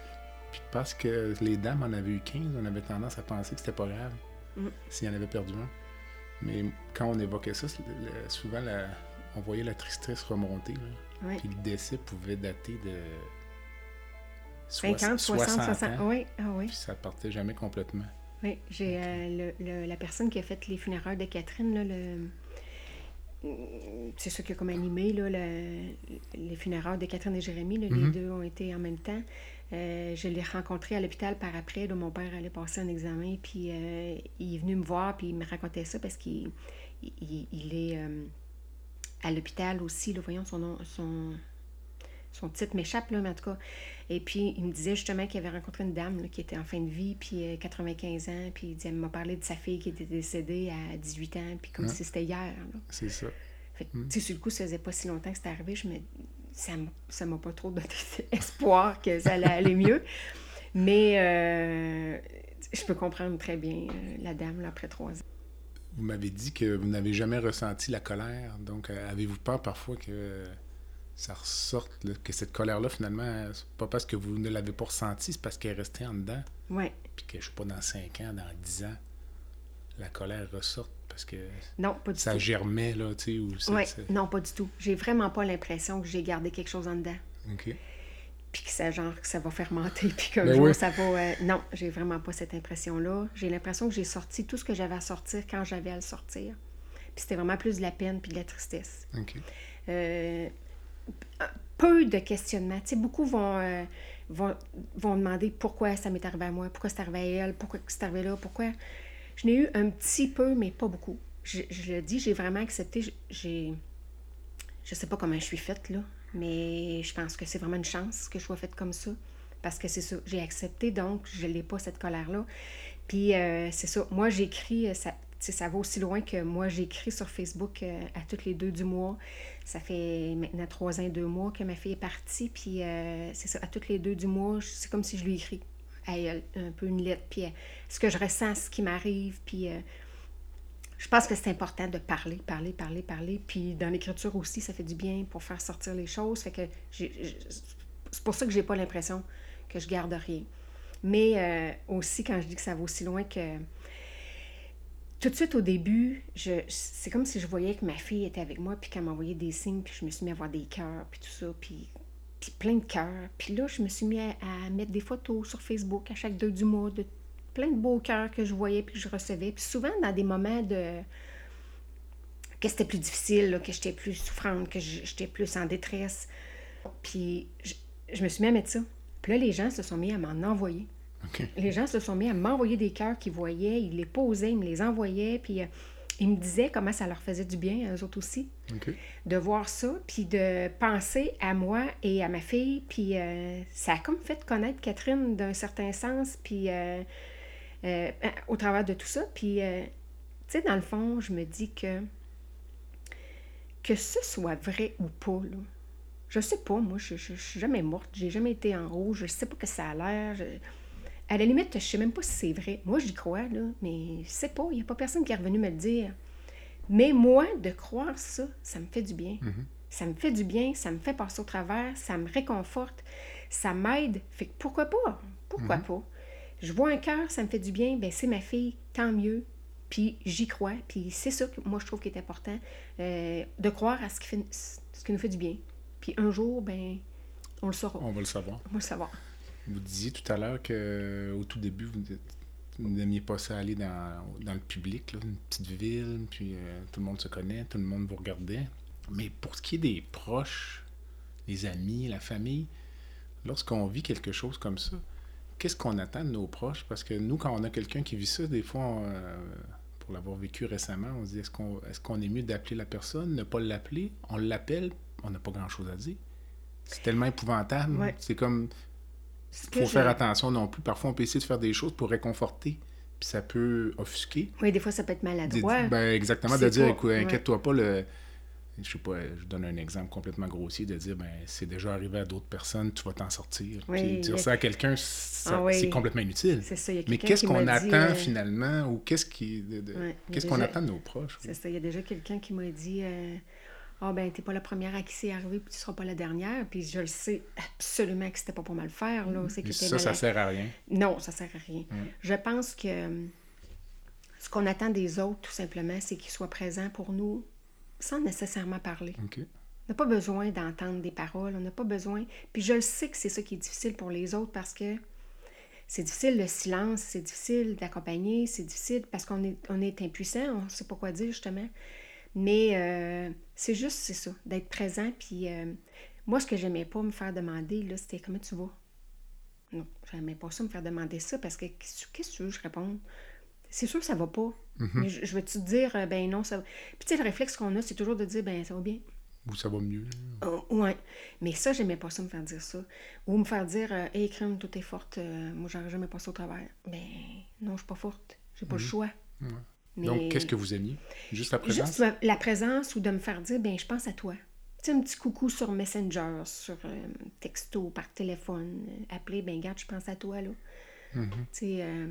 Puis parce que les dames en avaient eu 15, on avait tendance à penser que c'était pas grave Mm. s'il y en avait perdu un. Mais quand on évoquait ça, souvent la- on voyait la tristesse remonter. là. Oui. Puis le décès pouvait dater de 50, 60, 60. ans. Oui, ah oui. Puis ça partait jamais complètement. Oui, j'ai euh, le- le- la personne qui a fait les funérailles de Catherine, là, le... c'est ça qui a comme animé là, le- les funérailles de Catherine et Jérémy. là, Les Mhm. deux ont été en même temps. Euh, je l'ai rencontré à l'hôpital par après. là, mon père allait passer un examen, puis euh, il est venu me voir, puis il me racontait ça parce qu'il il, il- il est euh, à l'hôpital aussi. Là, voyons son nom, son, son titre m'échappe, là, mais en tout cas. Et puis, il me disait justement qu'il avait rencontré une dame là, qui était en fin de vie, puis euh, 95 ans, puis il elle m'a parlé de sa fille qui était décédée à 18 ans, puis comme Ouais. si c'était hier. C'est ça. Fait sais, sur le coup, ça faisait pas si longtemps que c'était arrivé, je me... ça m'a- pas trop donné espoir que ça allait aller mieux. Mais euh, je peux comprendre très bien euh, la dame, là, après trois ans. Vous m'avez dit que vous n'avez jamais ressenti la colère. Donc, euh, avez-vous peur parfois que ça ressorte, là, que cette colère-là, finalement, c'est pas parce que vous ne l'avez pas ressentie, c'est parce qu'elle est restée en dedans? Ouais. Puis que, je sais pas, dans 5 ans, dans 10 ans, la colère ressorte? Parce que Non, pas du ça tout. germait, là, tu sais, ou. Ouais, non, pas du tout. J'ai vraiment pas l'impression que j'ai gardé quelque chose en dedans. OK. puis que ça, genre, que ça va fermenter, puis qu'un Ben jour, oui. ça va... euh, Non, j'ai vraiment pas cette impression-là. J'ai l'impression que j'ai sorti tout ce que j'avais à sortir quand j'avais à le sortir. Puis c'était vraiment plus de la peine puis de la tristesse. OK. Euh, peu de questionnements. Tu sais, beaucoup vont, euh, vont, vont demander pourquoi ça m'est arrivé à moi, pourquoi c'est arrivé à elle, pourquoi c'est arrivé là, pourquoi... Je n'ai eu un petit peu, mais pas beaucoup. Je, le dis, j'ai vraiment accepté. J'ai... Je sais pas comment je suis faite, là, mais je pense que c'est vraiment une chance que je sois faite comme ça. Parce que c'est ça, j'ai accepté, donc je n'ai pas cette colère-là. Puis euh, c'est ça, moi j'écris, euh, ça, ça va aussi loin que moi j'écris sur Facebook euh, à toutes les deux du mois. Ça fait maintenant trois ans deux mois que ma fille est partie, puis c'est ça, à toutes les deux du mois, c'est comme si je lui écris elle, un peu une lettre, puis euh, ce que je ressens, ce qui m'arrive, puis euh, je pense que c'est important de parler, parler, parler, parler. Puis dans l'écriture aussi, ça fait du bien pour faire sortir les choses. Fait que c'est pour ça que j'ai pas l'impression que je garde rien. Mais euh, aussi, quand je dis que ça va aussi loin que. Tout de suite au début, je, c'est comme si je voyais que ma fille était avec moi, puis qu'elle m'envoyait des signes, puis je me suis mis à voir des cœurs, puis tout ça, puis, puis plein de cœurs. Puis là, je me suis mis à, à mettre des photos sur Facebook à chaque deux du mois de plein de beaux cœurs que je voyais, puis que je recevais. Puis souvent, dans des moments de que c'était plus difficile, là, que j'étais plus souffrante, que j'étais plus en détresse. Puis je, je me suis mis à mettre ça. Puis là, les gens se sont mis à m'en envoyer. Les gens se sont mis à m'envoyer des cœurs qu'ils voyaient, ils les posaient, ils me les envoyaient, puis euh, ils me disaient comment ça leur faisait du bien, eux autres aussi, de voir ça, puis de penser à moi et à ma fille, puis euh, ça a comme fait connaître Catherine d'un certain sens, puis euh, euh, au travers de tout ça, puis tu sais, dans le fond, je me dis que que ce soit vrai ou pas, là, je sais pas, moi, je, je, je suis jamais morte, j'ai jamais été en haut, je sais pas que ça a l'air. je- À la limite, je sais même pas si c'est vrai. Moi, j'y crois, là, mais je sais pas, il n'y a pas personne qui est revenu me le dire. Mais moi, de croire ça, ça me fait du bien. Mhm. Ça me fait du bien, ça me fait passer au travers, ça me réconforte, ça m'aide. Fait que pourquoi pas? Pourquoi Mhm. pas? Je vois un cœur, ça me fait du bien, ben c'est ma fille, tant mieux. Puis j'y crois, puis c'est ça que moi je trouve qui est important, euh, de croire à ce qui, fait, ce qui nous fait du bien. Puis un jour, ben, on le saura. On va le savoir. On va le savoir. Vous disiez tout à l'heure qu'au tout début, vous n'aimiez pas ça aller dans, dans le public, là, une petite ville, puis euh, tout le monde se connaît, tout le monde vous regardait. Mais pour ce qui est des proches, les amis, la famille, lorsqu'on vit quelque chose comme ça, qu'est-ce qu'on attend de nos proches? Parce que nous, quand on a quelqu'un qui vit ça, des fois, on, euh, pour l'avoir vécu récemment, on se dit est-ce qu'on est, est mieux d'appeler la personne, ne pas l'appeler? On l'appelle, on n'a pas grand-chose à dire. C'est tellement épouvantable. Ouais. C'est comme faut faire attention non plus. Parfois, on peut essayer de faire des choses pour réconforter, puis ça peut offusquer. Oui, des fois, ça peut être maladroit. ben, exactement, de dire, écoute, inquiète-toi pas, le... je sais pas, je donne un exemple complètement grossier, de dire, ben, c'est déjà arrivé à d'autres personnes, tu vas t'en sortir. Oui, Puis dire a- ça à quelqu'un, ça- Ah oui. c'est complètement inutile. C'est ça, il y a Mais qu'est-ce qu'on attend euh, finalement, ou qu'est-ce de- Ouais, qu'on attend de nos proches? C'est ça, il y a déjà quelqu'un qui m'a dit euh, Ah, ben, t'es pas la première à qui c'est arrivé, puis tu seras pas la dernière. Puis je le sais absolument que c'était pas pour mal faire, là. C'est que ça, ça sert à rien. Non, ça sert à rien. Mm. Je pense que euh, ce qu'on attend des autres, tout simplement, c'est qu'ils soient présents pour nous sans nécessairement parler. On n'a pas besoin d'entendre des paroles, on n'a pas besoin. Puis je le sais que c'est ça qui est difficile pour les autres parce que c'est difficile le silence, c'est difficile d'accompagner, c'est difficile parce qu'on est, on est impuissant, on ne sait pas quoi dire justement. Mais euh, c'est juste, c'est ça, d'être présent. Puis euh, moi, ce que j'aimais pas me faire demander, là, c'était comment tu vas? Non, j'aimais pas ça me faire demander ça parce que qu'est-ce que tu veux que je réponde? C'est sûr que ça va pas. Mais je, je vais te dire, euh, ben non, ça va. Puis tu sais, le réflexe qu'on a, c'est toujours de dire, ben ça va bien. Ou ça va mieux. Oh, ouais. Mais ça, j'aimais pas ça me faire dire ça. Ou me faire dire euh, Hey, crème, toi, t'es forte. moi, j'aurais jamais passé au travers. Ben, non, je suis pas forte. J'ai pas le choix. Ouais. Mais Donc, qu'est-ce que vous aimiez? Juste la présence? Juste la présence ou de me faire dire Ben, je pense à toi. Tu sais, un petit coucou sur Messenger, sur euh, texto, par téléphone, euh, appeler, ben, garde, je pense à toi, là. Mm-hmm. Tu sais, euh,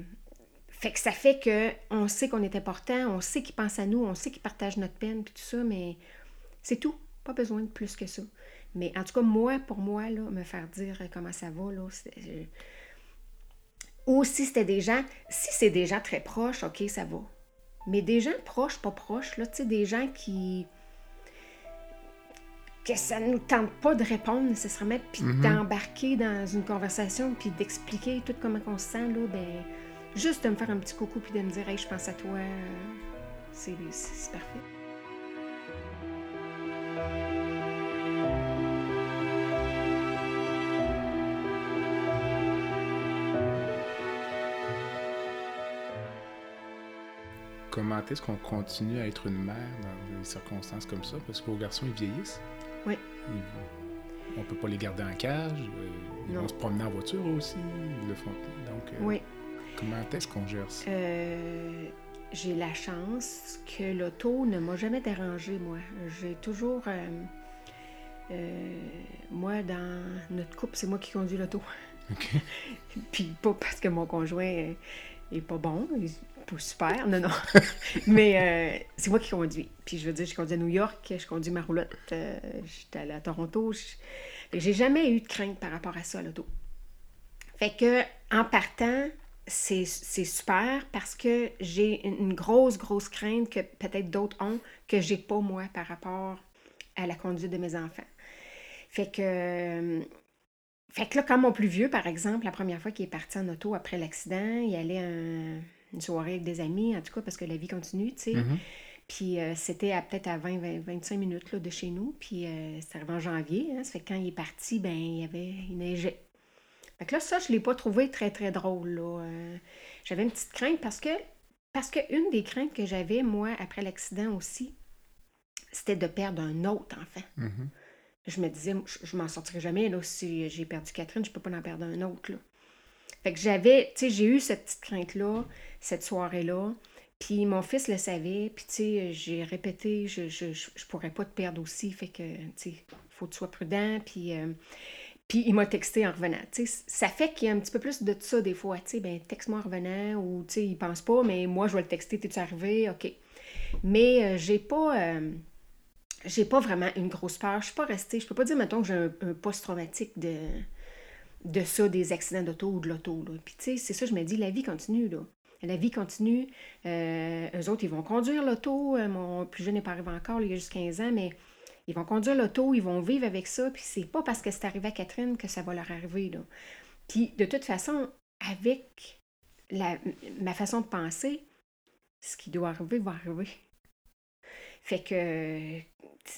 fait que ça fait que on sait qu'on est important, on sait qu'ils pensent à nous, on sait qu'ils partagent notre peine, puis tout ça, mais c'est tout. Pas besoin de plus que ça. Mais en tout cas, moi, pour moi, là, me faire dire comment ça va, là, je- ou si c'était des gens, si c'est des gens très proches, ok, ça va. Mais des gens proches, pas proches, là, tu sais, des gens qui. que ça nous tente pas de répondre nécessairement, puis d'embarquer dans une conversation, puis d'expliquer tout comment on se sent, là, ben, juste de me faire un petit coucou, puis de me dire, hey, je pense à toi, euh, c'est parfait. Comment est-ce qu'on continue à être une mère dans des circonstances comme ça? Parce que vos garçons, ils vieillissent. Oui. Ils on peut pas les garder en cage. euh, ils Non. vont se promener en voiture aussi. Ils le font. Donc, euh, Oui. comment est-ce qu'on gère ça? Euh, j'ai la chance que l'auto ne m'a jamais dérangée, moi. J'ai toujours. euh, euh, moi, dans notre couple, c'est moi qui conduis l'auto. OK. Puis pas parce que mon conjoint est pas bon, il pas super, non, non. Mais euh, c'est moi qui conduis. Puis je veux dire, je conduis à New York, je conduis ma roulotte, euh, j'étais allée à Toronto. J'ai jamais eu de crainte par rapport à ça, l'auto. Fait que, en partant, c'est super parce que j'ai une grosse, grosse crainte que peut-être d'autres ont que j'ai pas, moi, par rapport à la conduite de mes enfants. Fait que. euh, Fait que là, quand mon plus vieux, par exemple, la première fois qu'il est parti en auto après l'accident, il allait à un- une soirée avec des amis, en tout cas, parce que la vie continue, tu sais. Mhm. Puis euh, c'était à peut-être à 20, 20, 25 minutes là, de chez nous. Puis euh, c'est arrivé en janvier. Hein, ça fait que quand il est parti, ben il y avait il neigeait. Fait que là, ça, je ne l'ai pas trouvé très, très drôle. Là. Euh, j'avais une petite crainte parce que parce que une des craintes que j'avais, moi, après l'accident aussi, c'était de perdre un autre enfant. Mhm. Je me disais, je, je m'en sortirai jamais. Là, si j'ai perdu Catherine, je peux pas en perdre un autre. Là. Fait que j'avais, tu sais, j'ai eu cette petite crainte-là, cette soirée-là. Puis mon fils le savait. Puis, tu sais, j'ai répété, je, je, je, pourrais pas te perdre aussi. Fait que, tu sais, faut que tu sois prudent. Puis, euh, il m'a texté en revenant. Tu sais, ça fait qu'il y a un petit peu plus de ça des fois. Tu sais, ben, texte-moi en revenant. Ou, tu sais, il pense pas, mais moi, je vais le texter. T'es-tu arrivé? OK. Mais euh, j'ai pas. euh, j'ai pas vraiment une grosse peur. Je suis pas restée. Je peux pas dire, mettons, que j'ai un, post-traumatique de, de ça, des accidents d'auto ou de l'auto. Puis, tu sais, c'est ça, je me dis, la vie continue, là. La vie continue. Euh, eux autres, ils vont conduire l'auto. Euh, mon plus jeune n'est pas arrivé encore, là, il a juste 15 ans, mais ils vont conduire l'auto, ils vont vivre avec ça. Puis, c'est pas parce que c'est arrivé à Catherine que ça va leur arriver, là. Puis, de toute façon, avec la, ma façon de penser, ce qui doit arriver va arriver. Fait que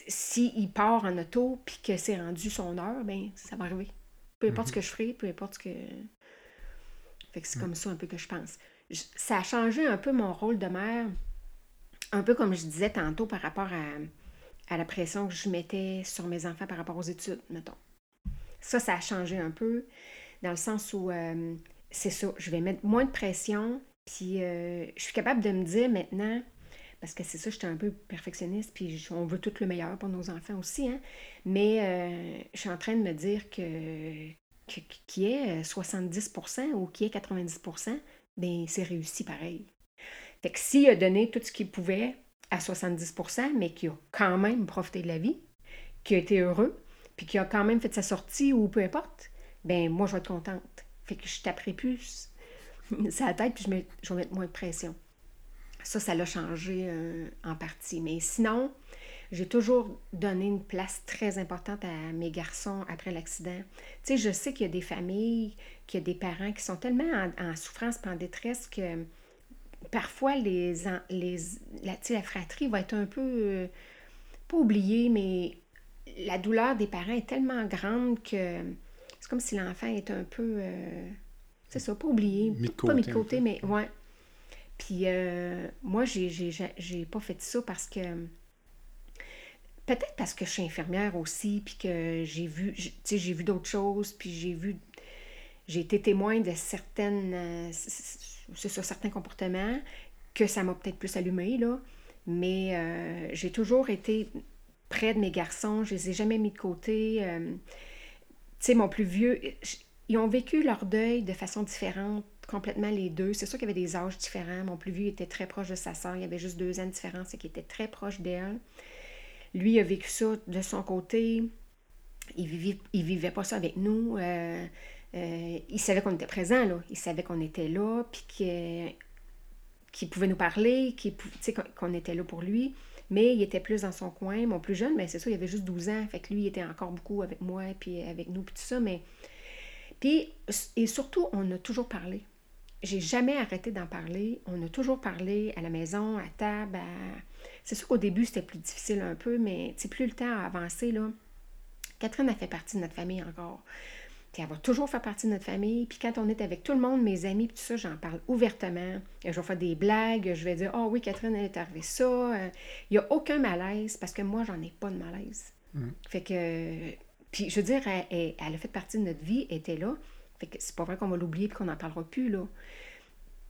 s'il part en auto puis que c'est rendu son heure, ben ça va arriver. Peu importe ce que je ferai, peu importe ce que. Fait que c'est comme ça un peu que je pense. Ça a changé un peu mon rôle de mère, un peu comme je disais tantôt par rapport à, à la pression que je mettais sur mes enfants par rapport aux études, mettons. Ça, ça a changé un peu, dans le sens où euh, c'est ça, je vais mettre moins de pression, puis euh, je suis capable de me dire maintenant, parce que c'est ça, j'étais un peu perfectionniste, puis on veut tout le meilleur pour nos enfants aussi, hein, mais euh, je suis en train de me dire que- qui est 70% ou qui est 90%, ben c'est réussi pareil. Fait que s'il a donné tout ce qu'il pouvait à 70%, mais qu'il a quand même profité de la vie, qu'il a été heureux, puis qu'il a quand même fait sa sortie ou peu importe, ben moi je vais être contente. Fait que je taperai plus la tête, puis je, mets- je vais mettre moins de pression. Ça, ça l'a changé euh, en partie. Mais sinon, j'ai toujours donné une place très importante à mes garçons après l'accident. Tu sais, je sais qu'il y a des familles, qu'il y a des parents qui sont tellement en, en souffrance et en détresse que parfois les, en- les, la, fratrie va être un peu, euh, pas oubliée, mais la douleur des parents est tellement grande que c'est comme si l'enfant est un peu, euh, c'est ça, pas oublié, Mis pas mis de côté mais ouais. Puis euh, moi, j'ai pas fait ça parce que peut-être parce que je suis infirmière aussi, puis que j'ai vu, j'ai vu d'autres choses, puis j'ai vu, j'ai été témoin de certaines, euh, c'est ça, certains comportements que ça m'a peut-être plus allumé, là. Mais euh, j'ai toujours été près de mes garçons, je les ai jamais mis de côté. euh, tu sais, mon plus vieux, ils ont vécu leur deuil de façon différente, complètement les deux. C'est sûr qu'il y avait des âges différents. Mon plus vieux était très proche de sa sœur, il y avait juste deux ans de différence, et qu'il était très proche d'elle. Lui a vécu ça de son côté. Il vivait, il vivait pas ça avec nous. Euh, euh, il savait qu'on était présent, là. Il savait qu'on était là, puis qu'il pouvait nous parler, qu'on était là pour lui. Mais il était plus dans son coin. Mon plus jeune, mais c'est ça, il avait juste 12 ans. Fait que lui, il était encore beaucoup avec moi, puis avec nous, puis tout ça. Mais... Puis, et surtout, on a toujours parlé. J'ai jamais arrêté d'en parler. On a toujours parlé à la maison, à table. à- C'est sûr qu'au début, c'était plus difficile un peu, mais plus le temps a avancé, là. Catherine a fait partie de notre famille encore. Puis elle va toujours faire partie de notre famille. Puis quand on est avec tout le monde, mes amis, puis tout ça, j'en parle ouvertement. Je vais faire des blagues. Je vais dire, oh oui, Catherine, elle est arrivée ça. Euh, Il n'y a aucun malaise parce que moi, j'en ai pas de malaise. Fait que. Puis je veux dire, elle, elle- elle a fait partie de notre vie, elle était là. Fait que c'est pas vrai qu'on va l'oublier puis qu'on n'en parlera plus, là.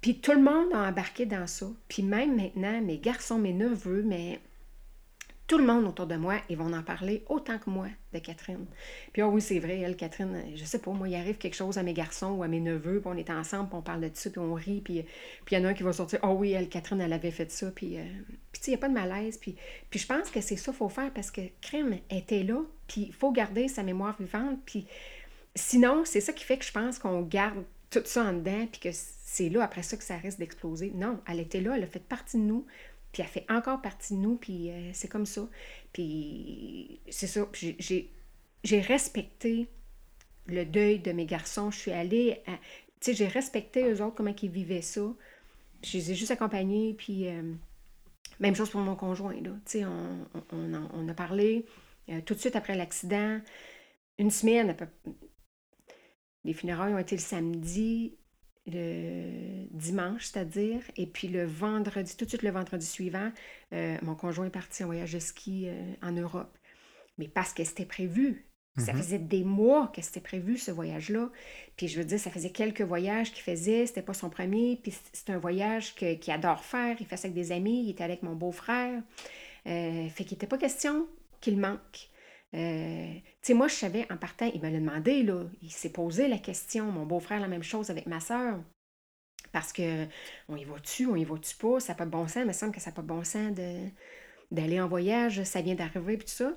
Puis tout le monde a embarqué dans ça. Puis même maintenant, mes garçons, mes neveux, mais tout le monde autour de moi, ils vont en parler autant que moi de Catherine. Puis, ah oui, c'est vrai, elle, Catherine, je sais pas, moi, il arrive quelque chose à mes garçons ou à mes neveux, puis on est ensemble, puis on parle de ça, puis on rit, puis il y en a un qui va sortir, ah oui, elle, Catherine, elle avait fait ça, puis, euh, puis il n'y a pas de malaise. Puis, puis je pense que c'est ça qu'il faut faire parce que Crème était là, puis il faut garder sa mémoire vivante, puis sinon, c'est ça qui fait que je pense qu'on garde tout ça en dedans, puis que c'est là, après ça, que ça risque d'exploser. Non, elle était là, elle a fait partie de nous, puis elle fait encore partie de nous, puis euh, c'est comme ça. Puis c'est ça, j'ai- respecté le deuil de mes garçons. Je suis allée, tu sais, j'ai respecté eux autres, comment ils vivaient ça. Je les ai juste accompagnés, puis euh, même chose pour mon conjoint, là. Tu sais, on a parlé euh, tout de suite après l'accident, une semaine, à peu- les funérailles ont été le samedi, le dimanche, c'est-à-dire, et puis le vendredi, tout de suite le vendredi suivant, euh, mon conjoint est parti en voyage de ski euh, en Europe. Mais parce que c'était prévu. Ça faisait des mois que c'était prévu, ce voyage-là. Puis je veux dire, ça faisait quelques voyages qu'il faisait. C'était pas son premier. Puis c'est- un voyage qu'il adore faire. Il fait ça avec des amis. Il était avec mon beau-frère. Euh, fait qu'il n'était pas question qu'il manque. Euh, tu sais, moi, je savais, en partant, il me l'a demandé, là. Il s'est posé la question. Mon beau-frère, la même chose avec ma sœur. Parce que on y va-tu, on y va-tu pas, ça n'a pas de bon sens, il me semble que ça n'a pas de bon sens d'aller en voyage, ça vient d'arriver, puis tout ça.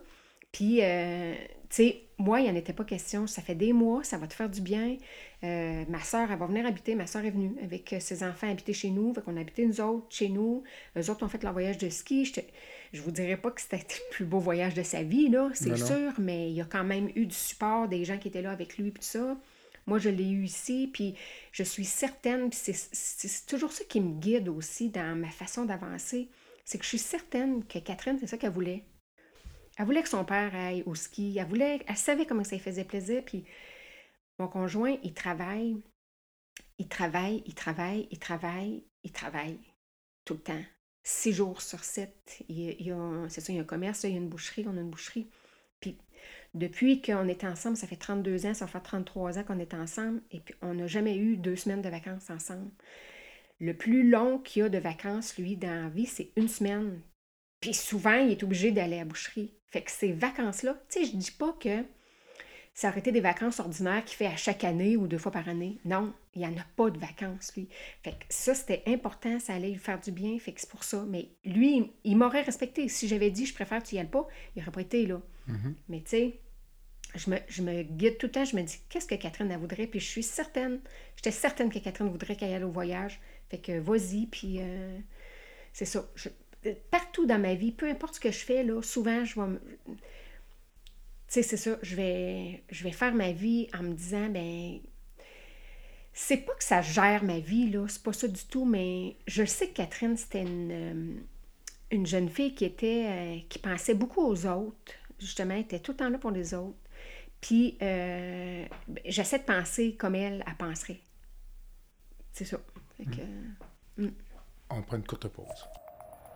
Puis, euh, tu sais, moi, il n'y en était pas question. Ça fait des mois, ça va te faire du bien. Euh, ma soeur, elle va venir habiter. Ma soeur est venue avec euh, ses enfants habiter chez nous. Fait qu'on a habité nous autres chez nous. Eux autres ont fait leur voyage de ski. Je ne vous dirais pas que c'était le plus beau voyage de sa vie, là, c'est sûr, mais il y a quand même eu du support des gens qui étaient là avec lui, puis tout ça. Moi, je l'ai eu ici, puis je suis certaine, puis c'est toujours ça qui me guide aussi dans ma façon d'avancer, c'est que je suis certaine que Catherine, c'est ça qu'elle voulait. Elle voulait que son père aille au ski. Elle voulait, elle savait comment ça lui faisait plaisir. Puis mon conjoint, il travaille, il travaille, il travaille, il travaille, il travaille tout le temps. Six jours sur sept. Il, a, c'est ça, il y a un commerce, il y a une boucherie, on a une boucherie. Puis depuis qu'on est ensemble, ça fait 32 ans, ça fait 33 ans qu'on est ensemble, et puis on n'a jamais eu deux semaines de vacances ensemble. Le plus long qu'il y a de vacances, lui, dans la vie, c'est une semaine. Puis souvent, il est obligé d'aller à la boucherie. Fait que ces vacances-là, tu sais, je dis pas que ça aurait été des vacances ordinaires qu'il fait à chaque année ou deux fois par année. Non, il n'y en a pas de vacances, lui. Fait que ça, c'était important, ça allait lui faire du bien, fait que c'est pour ça. Mais lui, il, m'aurait respecté. Si j'avais dit, je préfère que tu y ailles pas, il n'aurait pas été là. Mm-hmm. Mais tu sais, je me, je me, guide tout le temps, je me dis, qu'est-ce que Catherine, elle voudrait? Puis je suis certaine, j'étais certaine que Catherine voudrait qu'elle aille au voyage. Fait que vas-y, puis euh, c'est ça. Je, partout dans ma vie, peu importe ce que je fais, là, souvent, je vais me... Tu sais, c'est ça, je vais, je vais faire ma vie en me disant, ben c'est pas que ça gère ma vie, là, c'est pas ça du tout, mais je sais que Catherine, c'était une, euh, une jeune fille qui était, euh, qui pensait beaucoup aux autres, justement, elle était tout le temps là pour les autres. Puis, euh, ben, j'essaie de penser comme elle, elle penserait. C'est ça. Fait que, mm. On prend une courte pause.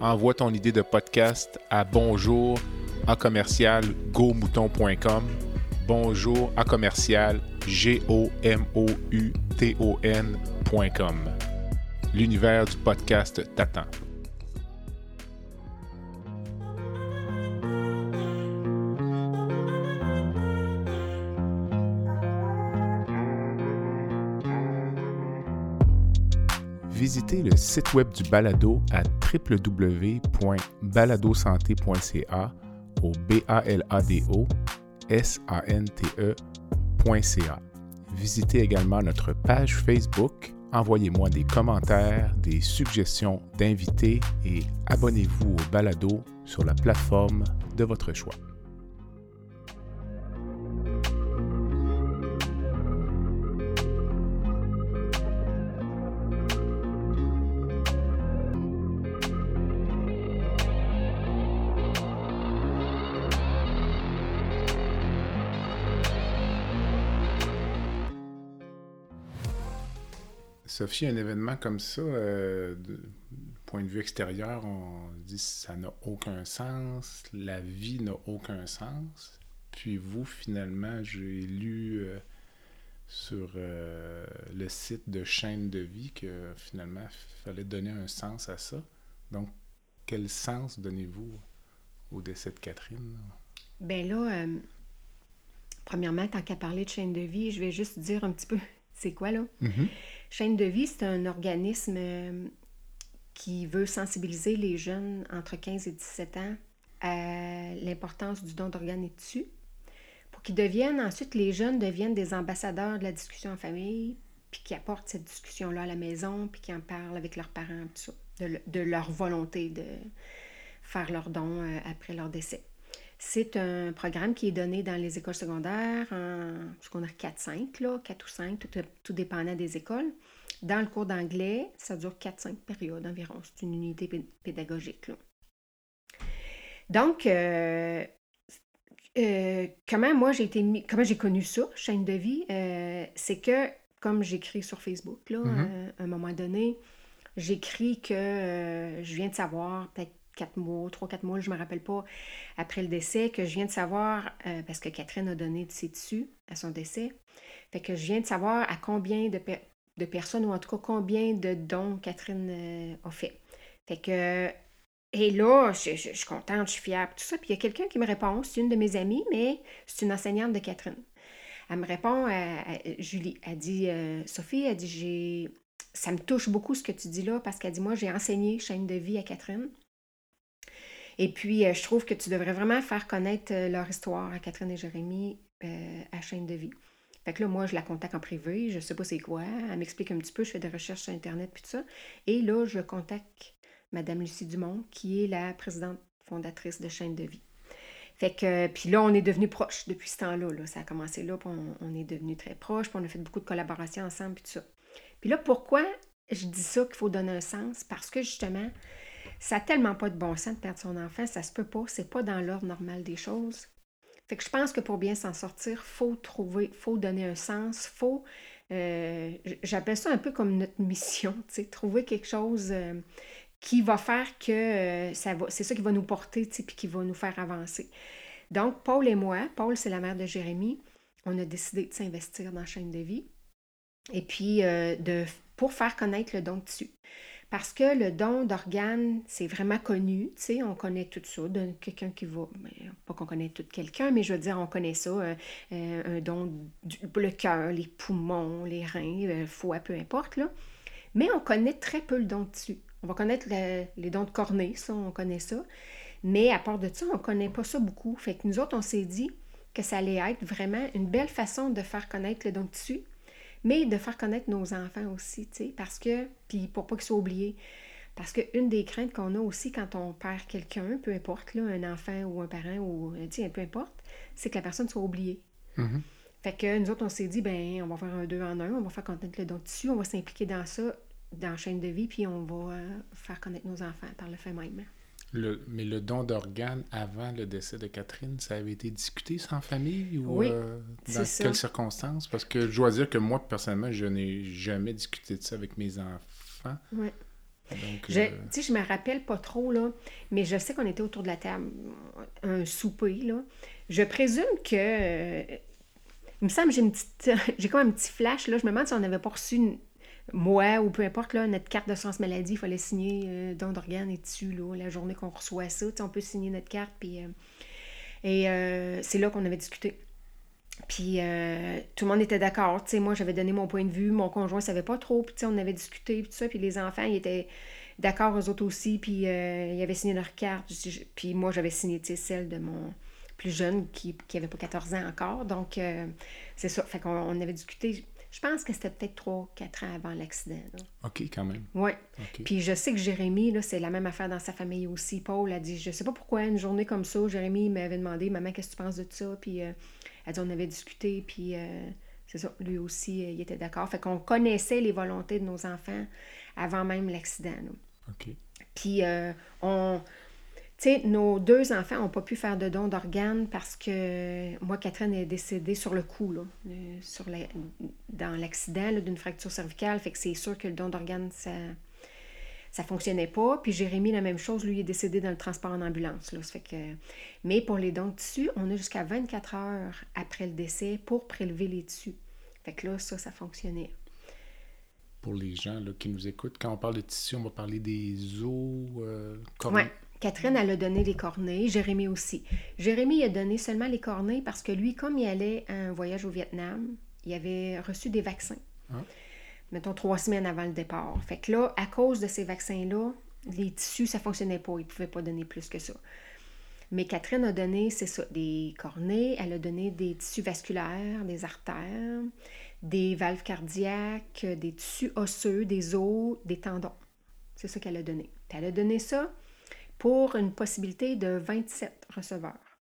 envoie ton idée de podcast à bonjour à commercial gomouton.com. Bonjour à commercial g. L'univers du podcast t'attend. Visitez le site web du balado à www.baladosanté.ca au b a l a d o s a n t e.ca. Visitez également notre page Facebook, envoyez-moi des commentaires, des suggestions d'invités et abonnez-vous au balado sur la plateforme de votre choix. Sophie, un événement comme ça, euh, du point de vue extérieur, on dit que ça n'a aucun sens, la vie n'a aucun sens. Puis vous, finalement, j'ai lu euh, sur euh, le site de Chaîne de vie que finalement, il fallait donner un sens à ça. Donc, quel sens donnez-vous au décès de Catherine? Ben là, premièrement, tant qu'à parler de Chaîne de vie, je vais juste dire un petit peu c'est quoi là? Mm-hmm. Chaîne de vie, c'est un organisme euh, qui veut sensibiliser les jeunes entre 15 et 17 ans à l'importance du don d'organes et de tissus pour qu'ils deviennent, ensuite, les jeunes deviennent des ambassadeurs de la discussion en famille, puis qui apportent cette discussion-là à la maison, puis qui en parlent avec leurs parents, de, leur volonté de faire leur don euh, après leur décès. C'est un programme qui est donné dans les écoles secondaires en secondaire 4-5, là, 4 ou 5, tout, tout dépendant des écoles. Dans le cours d'anglais, ça dure 4-5 périodes environ. C'est une unité pédagogique. Donc, euh, euh, comment moi j'ai été comment j'ai connu ça, chaîne de vie, euh, c'est que, comme j'écris sur Facebook, là, Mm-hmm. à un moment donné, j'écris que je viens de savoir, peut-être quatre mois, trois, quatre mois, je me rappelle pas, après le décès, que je viens de savoir, euh, parce que Catherine a donné de ses à son décès, fait que je viens de savoir à combien de, pe- de personnes, ou en tout cas combien de dons Catherine euh, a fait. Fait que, et là, je, suis contente, je suis fière, tout ça. Puis il y a quelqu'un qui me répond, c'est une de mes amies, mais c'est une enseignante de Catherine. Elle me répond, à- Julie, elle dit, euh, Sophie, elle dit, ça me touche beaucoup ce que tu dis là, parce qu'elle dit, moi, j'ai enseigné chaîne de vie à Catherine. Et puis, euh, je trouve que tu devrais vraiment faire connaître euh, leur histoire à Catherine et Jérémy euh, à chaîne de vie. Fait que là, moi, je la contacte en privé, je sais pas c'est quoi, elle m'explique un petit peu, je fais des recherches sur Internet, puis tout ça. Et là, je contacte Madame Lucie Dumont, qui est la présidente fondatrice de Chaîne de vie. Fait que, puis là, on est devenus proches depuis ce temps-là. Là. Ça a commencé là, puis on, on est devenus très proches, puis on a fait beaucoup de collaborations ensemble, puis tout ça. Puis là, pourquoi je dis ça qu'il faut donner un sens? Parce que justement, ça n'a tellement pas de bon sens de perdre son enfant, ça se peut pas, c'est pas dans l'ordre normal des choses. Fait que je pense que pour bien s'en sortir, faut trouver, faut donner un sens, faut, euh, j'appelle ça un peu comme notre mission, tu sais, trouver quelque chose euh, qui va faire que euh, ça va, c'est ça qui va nous porter, tu sais, puis qui va nous faire avancer. Donc, Paul et moi, Paul, c'est la mère de Jérémie, on a décidé de s'investir dans la chaîne de vie et puis de, pour faire connaître le don de tissu. Parce que le don d'organes, c'est vraiment connu, tu sais, on connaît tout ça, quelqu'un qui va, ben, pas qu'on connaît tout quelqu'un, mais je veux dire, on connaît ça, euh, euh, un don, du, le cœur, les poumons, les reins, le foie, peu importe, là. Mais on connaît très peu le don de tissu. On va connaître le- les dons de cornée, ça, on connaît ça. Mais à part de ça, on connaît pas ça beaucoup. Fait que nous autres, on s'est dit que ça allait être vraiment une belle façon de faire connaître le don de tissu, mais de faire connaître nos enfants aussi, tu sais, parce que, puis pour pas qu'ils soient oubliés. Parce qu'une des craintes qu'on a aussi quand on perd quelqu'un, peu importe, là, un enfant ou un parent ou, euh, tu sais, peu importe, c'est que la personne soit oubliée. Mhm. Fait que nous autres, on s'est dit, ben, on va faire un deux en un, on va faire connaître le don de tissu, on va s'impliquer dans ça, dans la chaîne de vie, puis on va euh, faire connaître nos enfants par le fait même. Le- mais le don d'organes avant le décès de Catherine, ça avait été discuté sans famille ou Oui, euh, dans ça. quelles circonstances? Parce que je dois dire que moi, personnellement, je n'ai jamais discuté de ça avec mes enfants. Donc, Je, euh, tu sais, je me rappelle pas trop, là, mais je sais qu'on était autour de la table, un souper, là. Je présume que... euh, il me semble que j'ai une petite... J'ai comme un petit flash, là. Je me demande si on n'avait pas reçu, une- moi, ou peu importe, là, notre carte d'assurance maladie, il fallait signer euh, don d'organes et dessus, là, la journée qu'on reçoit ça. On peut signer notre carte, puis... euh, et euh, c'est là qu'on avait discuté. Puis euh, tout le monde était d'accord. Moi, j'avais donné mon point de vue. Mon conjoint savait pas trop. Puis on avait discuté, puis les enfants, ils étaient d'accord, eux autres aussi. Puis ils avaient signé leur carte. Puis moi, j'avais signé, celle de mon plus jeune qui, qui avait pas 14 ans encore. Donc, c'est ça. Fait qu'on on avait discuté. Je pense que c'était peut-être 3 4 ans avant l'accident. OK, quand même. OK. Puis je sais que Jérémy, là, c'est la même affaire dans sa famille aussi. Paul a dit, je sais pas pourquoi, une journée comme ça, Jérémy m'avait demandé, maman, qu'est-ce que tu penses de ça? Puis euh, elle dit, on avait discuté, puis euh, c'est ça, lui aussi, euh, il était d'accord. Fait qu'on connaissait les volontés de nos enfants avant même l'accident. OK. Puis euh, on. Tu sais, nos deux enfants n'ont pas pu faire de don d'organes parce que moi, Catherine est décédée sur le coup, là, euh, sur la- dans l'accident d'une fracture cervicale. Fait que c'est sûr que le don d'organes, ça ça fonctionnait pas. Puis Jérémy, la même chose, lui, est décédé dans le transport en ambulance. Là. Ça fait que... Mais pour les dons de tissus, on a jusqu'à 24 heures après le décès pour prélever les tissus. Fait que là, ça, ça fonctionnait. Pour les gens là, qui nous écoutent, quand on parle de tissu, on va parler des os, euh, Ouais. Catherine, elle a donné les cornets, Jérémy aussi. Jérémy a donné seulement les cornets parce que lui, comme il allait à un voyage au Vietnam, il avait reçu des vaccins. Ah. Mettons trois semaines avant le départ. Fait que là, à cause de ces vaccins-là, les tissus, ça fonctionnait pas. Il ne pouvait pas donner plus que ça. Mais Catherine a donné, c'est ça, des cornets, elle a donné des tissus vasculaires, des artères, des valves cardiaques, des tissus osseux, des os, des tendons. C'est ça qu'elle a donné. Puis elle a donné ça pour une possibilité de 27 receveurs.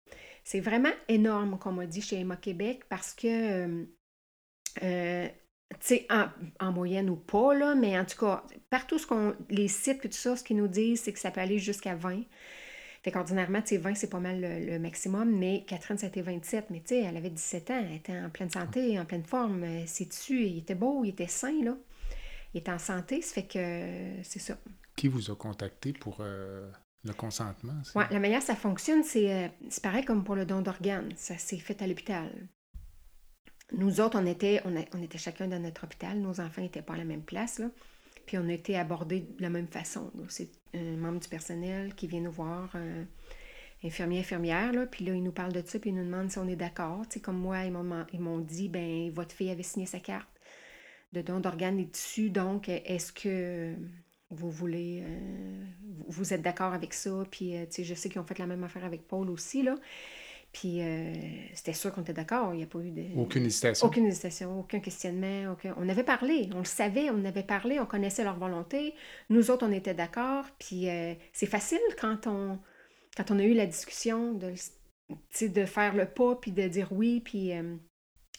C'est vraiment énorme, comme on dit chez Emma Québec, parce que, euh, euh, tu sais, en, en moyenne ou pas, là, mais en tout cas, partout ce qu'on, les sites et tout ça, ce qu'ils nous disent, c'est que ça peut aller jusqu'à 20. Fait qu'ordinairement, tu sais, 20, c'est pas mal le, maximum, mais Catherine, été 27. Mais tu sais, elle avait 17 ans, elle était en pleine santé, en pleine forme. Euh, Ses tissus, il était beau, il était sain, là. est en santé, ça fait que c'est ça. Qui vous a contacté pour euh, le consentement? Ouais, la manière ça fonctionne, c'est euh, pareil comme pour le don d'organes. Ça s'est fait à l'hôpital. Nous autres, on était, on, était chacun dans notre hôpital. Nos enfants n'étaient pas à la même place. Là. Puis on a été abordés de la même façon. C'est un membre du personnel qui vient nous voir, euh, infirmier, infirmière. Là. Puis là, il nous parle de ça, puis il nous demande si on est d'accord. Tu comme moi, ils m'ont ils m'ont dit, ben votre fille avait signé sa carte de don d'organes et de tissus. Donc, est-ce que vous voulez, euh, vous- êtes d'accord avec ça? Puis, euh, tu sais, je sais qu'ils ont fait la même affaire avec Paul aussi, là. Puis, euh, c'était sûr qu'on était d'accord. Il n'y a pas eu de... Aucune hésitation? Aucune hésitation, aucun questionnement. aucun- On avait parlé, on le savait, on avait parlé, on connaissait leur volonté. Nous autres, on était d'accord. Puis c'est facile quand on, quand on a eu la discussion de, de faire le pas, puis de dire oui. Puis,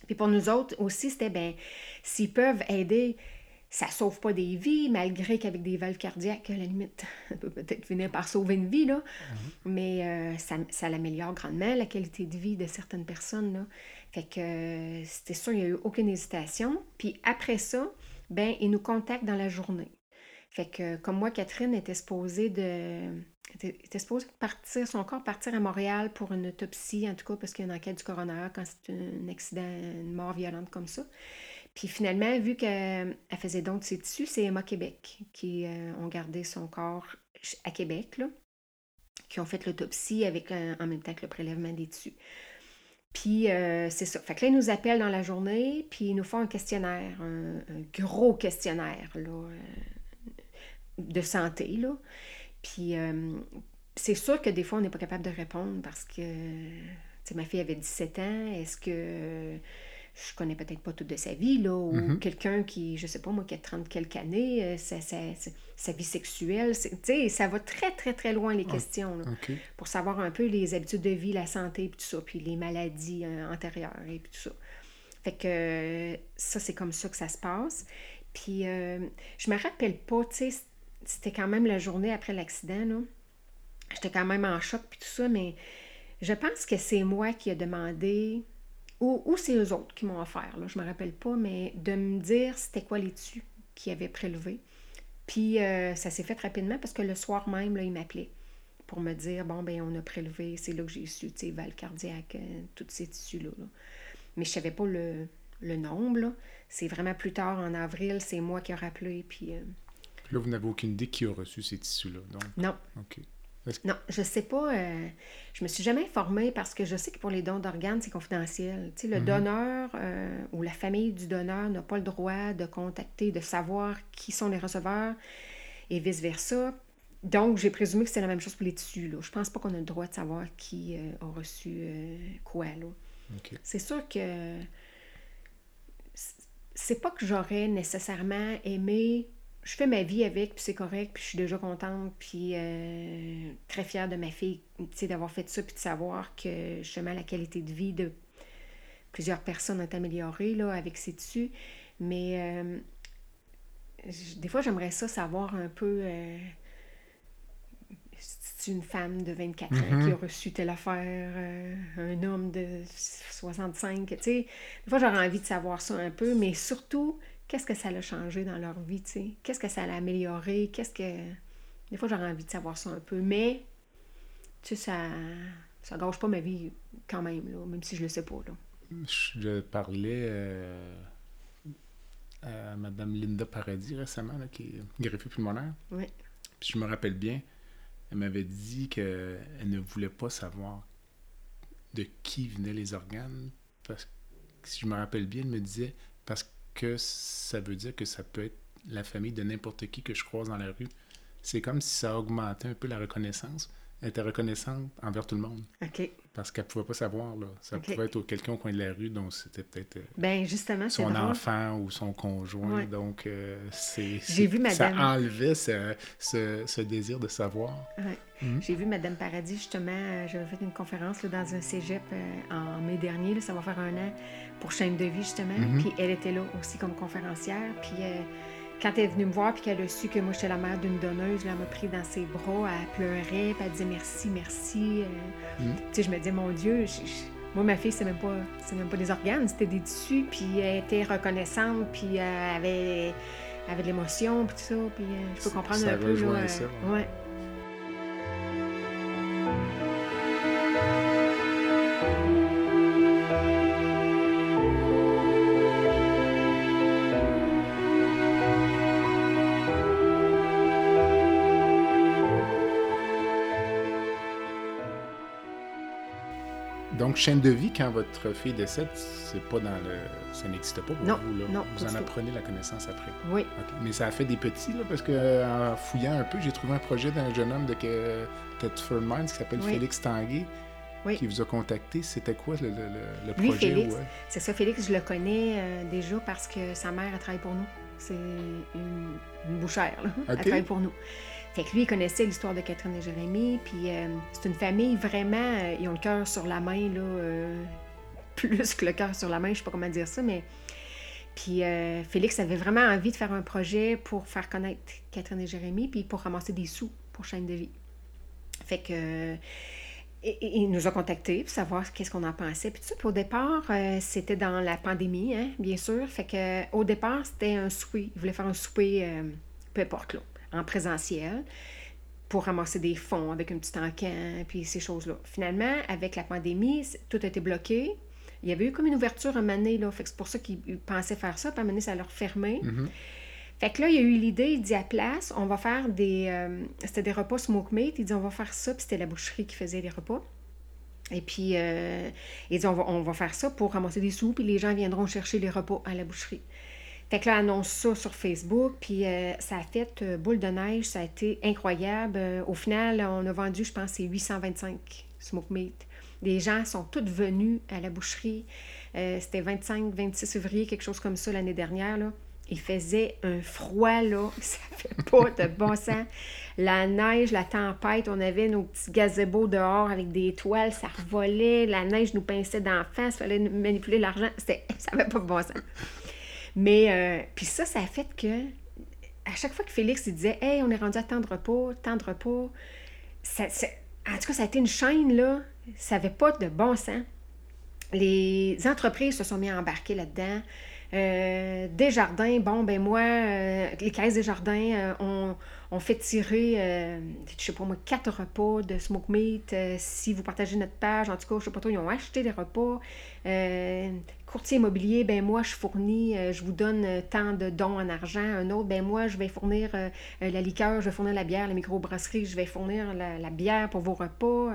puis pour nous autres aussi, c'était, ben, s'ils peuvent aider, ça sauve pas des vies, malgré qu'avec des valves cardiaques, à la limite, ça peut peut-être finir par sauver une vie, là. Mais euh, ça, ça l'améliore grandement, la qualité de vie de certaines personnes, là. Fait que c'était sûr, il n'y a eu aucune hésitation. Puis après ça, ben, ils nous contactent dans la journée. Fait que comme moi, Catherine était supposée de. était, était supposée partir, son corps partir à Montréal pour une autopsie, en tout cas, parce qu'il y a une enquête du coroner quand c'est un accident, une mort violente comme ça. Puis finalement, vu qu'elle faisait donc ses tissus, c'est Emma Québec qui euh, ont gardé son corps à Québec, là, qui ont fait l'autopsie avec un- en même temps que le prélèvement des tissus. Puis euh, c'est ça. Fait que là, ils nous appellent dans la journée, puis ils nous font un questionnaire, un, gros questionnaire là, euh, de santé. Là. Puis euh, c'est sûr que des fois, on n'est pas capable de répondre parce que ma fille avait 17 ans. Est-ce que je connais peut-être pas toute de sa vie, là, ou Mhm. quelqu'un qui, je sais pas moi, qui a 30 quelques années, euh, sa, sa- sa- sa vie sexuelle, tu sais, ça va très, très, très loin, les Ah. questions, là, pour savoir un peu les habitudes de vie, la santé, puis tout ça, puis les maladies euh, antérieures, et puis tout ça. Fait que euh, ça, c'est comme ça que ça se passe. Puis je me rappelle pas, tu sais, c'était quand même la journée après l'accident, là. J'étais quand même en choc, puis tout ça, mais je pense que c'est moi qui ai demandé, ou, ou c'est eux autres qui m'ont offert, là, je me rappelle pas, mais de me dire c'était quoi les tissus qu'ils avaient prélevés. Puis euh, ça s'est fait rapidement parce que le soir même, là, ils m'appelaient pour me dire bon, ben on a prélevé, c'est là que j'ai su, tu sais, valve cardiaque, euh, tous ces tissus-là. là. Mais je savais pas le, le nombre. C'est vraiment plus tard, en avril, c'est moi qui ai rappelé, puis euh, là, vous n'avez aucune idée qui a reçu ces tissus-là. Donc, non, OK. Non, je sais pas. euh, je me suis jamais informée parce que je sais que pour les dons d'organes, c'est confidentiel. Tu sais, le Mhm. donneur euh, ou la famille du donneur n'a pas le droit de contacter, de savoir qui sont les receveurs et vice-versa. Donc, j'ai présumé que c'était la même chose pour les tissus. Là. Je pense pas qu'on a le droit de savoir qui euh, a reçu euh, quoi. C'est sûr que c'est pas que j'aurais nécessairement aimé. Je fais ma vie avec, puis c'est correct, puis je suis déjà contente, puis euh, très fière de ma fille, tu sais, d'avoir fait ça, puis de savoir que justement la qualité de vie de plusieurs personnes est améliorée là, avec ces tissus. Mais euh, des fois, j'aimerais ça savoir un peu. euh, c'est une femme de 24 ans qui a reçu telle affaire, euh, un homme de 65, tu sais. Des fois, j'aurais envie de savoir ça un peu, mais surtout, qu'est-ce que ça a changé dans leur vie, tu sais? Qu'est-ce que ça a amélioré? Qu'est-ce que... Des fois, j'aurais envie de savoir ça un peu, mais, tu sais, ça... Ça gâche pas ma vie quand même, là, même si je le sais pas, là. Je parlais euh, à Mme Linda Paradis récemment, là, qui est greffée pulmonaire. Oui. Puis je me rappelle bien, elle m'avait dit qu'elle ne voulait pas savoir de qui venaient les organes. Parce que, si je me rappelle bien, elle me disait parce que ça veut dire que ça peut être la famille de n'importe qui que je croise dans la rue. C'est comme si ça augmentait un peu la reconnaissance. Elle était reconnaissante envers tout le monde. OK. Parce qu'elle pouvait pas savoir. Là. Ça pouvait être quelqu'un au coin de la rue, donc c'était peut-être euh, Ben, justement, son drôle. enfant ou son conjoint. Ouais. Donc, euh, c'est, J'ai vu ça madame. enlevait ce, ce- ce désir de savoir. Ouais. Mhm. J'ai vu Madame Paradis, justement, euh, j'avais fait une conférence là, dans un cégep euh, en mai dernier, là, ça va faire un an, pour Chaîne de vie, justement. Mhm. Puis elle était là aussi comme conférencière. Puis euh, quand elle est venue me voir, puis qu'elle a su que moi, j'étais la mère d'une donneuse, là, elle m'a pris dans ses bras, elle pleurait, puis elle disait merci, merci. euh. Mhm. Tu sais, je me disais, mon Dieu, je- je- moi, ma fille, c'est même, pas, c'est même pas des organes, c'était des tissus, puis elle était reconnaissante, puis elle avait avait de l'émotion, puis tout ça, puis euh, je peux comprendre ça un peu. Là, euh, ça, ouais. ouais. Donc, chaîne de vie, quand votre fille décède, c'est pas dans le. Ça n'existe pas pour Non, vous, là. non, Vous en apprenez la connaissance après. Oui. Mais ça a fait des petits, là, parce que euh, en fouillant un peu, j'ai trouvé un projet d'un jeune homme de Thetford Mines qui s'appelle Oui. Félix Tanguay, Oui. qui vous a contacté. C'était quoi le, le- le- le Lui, projet? Félix, ouais? c'est ça, Félix, je le connais euh, déjà parce que sa mère, elle travaille pour nous. C'est une, une bouchère, là. Ok. Elle travaille pour nous. Fait que lui, il connaissait l'histoire de Catherine et Jérémie, puis euh, c'est une famille vraiment, euh, ils ont le cœur sur la main, là, euh, plus que le cœur sur la main, je sais pas comment dire ça, mais... Puis Félix avait vraiment envie de faire un projet pour faire connaître Catherine et Jérémie, puis pour ramasser des sous pour chaîne de vie. Fait que... il nous a contactés pour savoir qu'est-ce qu'on en pensait. Puis, tout ça. Puis au départ, c'était dans la pandémie, hein, bien sûr. Fait que au départ, c'était un souper. Il voulait faire un souper, peu importe, là, en présentiel, pour ramasser des fonds avec un petit encan, puis ces choses-là. Finalement, avec la pandémie, tout a été bloqué. Il y avait eu comme une ouverture un donné, là. Fait que c'est pour ça qu'ils ils pensaient faire ça. Puis à un donné, ça leur fermé. Mhm. Fait que là, il y a eu l'idée, il dit à place, on va faire des. euh, c'était des repas smoke meat. Il dit, on va faire ça, puis c'était la boucherie qui faisait les repas. Et puis, euh, il dit, on va, on va faire ça pour ramasser des sous, puis les gens viendront chercher les repas à la boucherie. Fait que là, il annonce ça sur Facebook, puis euh, ça a fait euh, boule de neige, ça a été incroyable. Euh, au final, on a vendu, je pense, c'est 825 smoke meat. Les gens sont tous venus à la boucherie. C'était 25-26 février, quelque chose comme ça l'année dernière. Il faisait un froid, là. Ça fait pas de bon sens. La neige, la tempête, on avait nos petits gazebos dehors avec des toiles, ça revolait. La neige nous pinçait d'en face, fallait manipuler l'argent. Ça n'avait pas de bon sens. Mais, euh, puis ça, ça a fait que, à chaque fois que Félix il disait, Hey, on est rendu à tant de repas, tant de ça- en tout cas, ça a été une chaîne, là. Ça n'avait pas de bon sens. Les entreprises se sont mis à embarquer là-dedans. Euh, Desjardins, bon, ben moi, euh, les caisses des jardins euh, ont, ont fait tirer, euh, je sais pas moi, quatre repas de smoke meat. euh, si vous partagez notre page, en tout cas, je sais pas trop, ils ont acheté des repas. Euh, courtier immobilier, ben moi, je fournis, je vous donne tant de dons en argent. Un autre, ben moi, je vais fournir la liqueur, je vais fournir la bière, la microbrasserie, je vais fournir la, bière pour vos repas.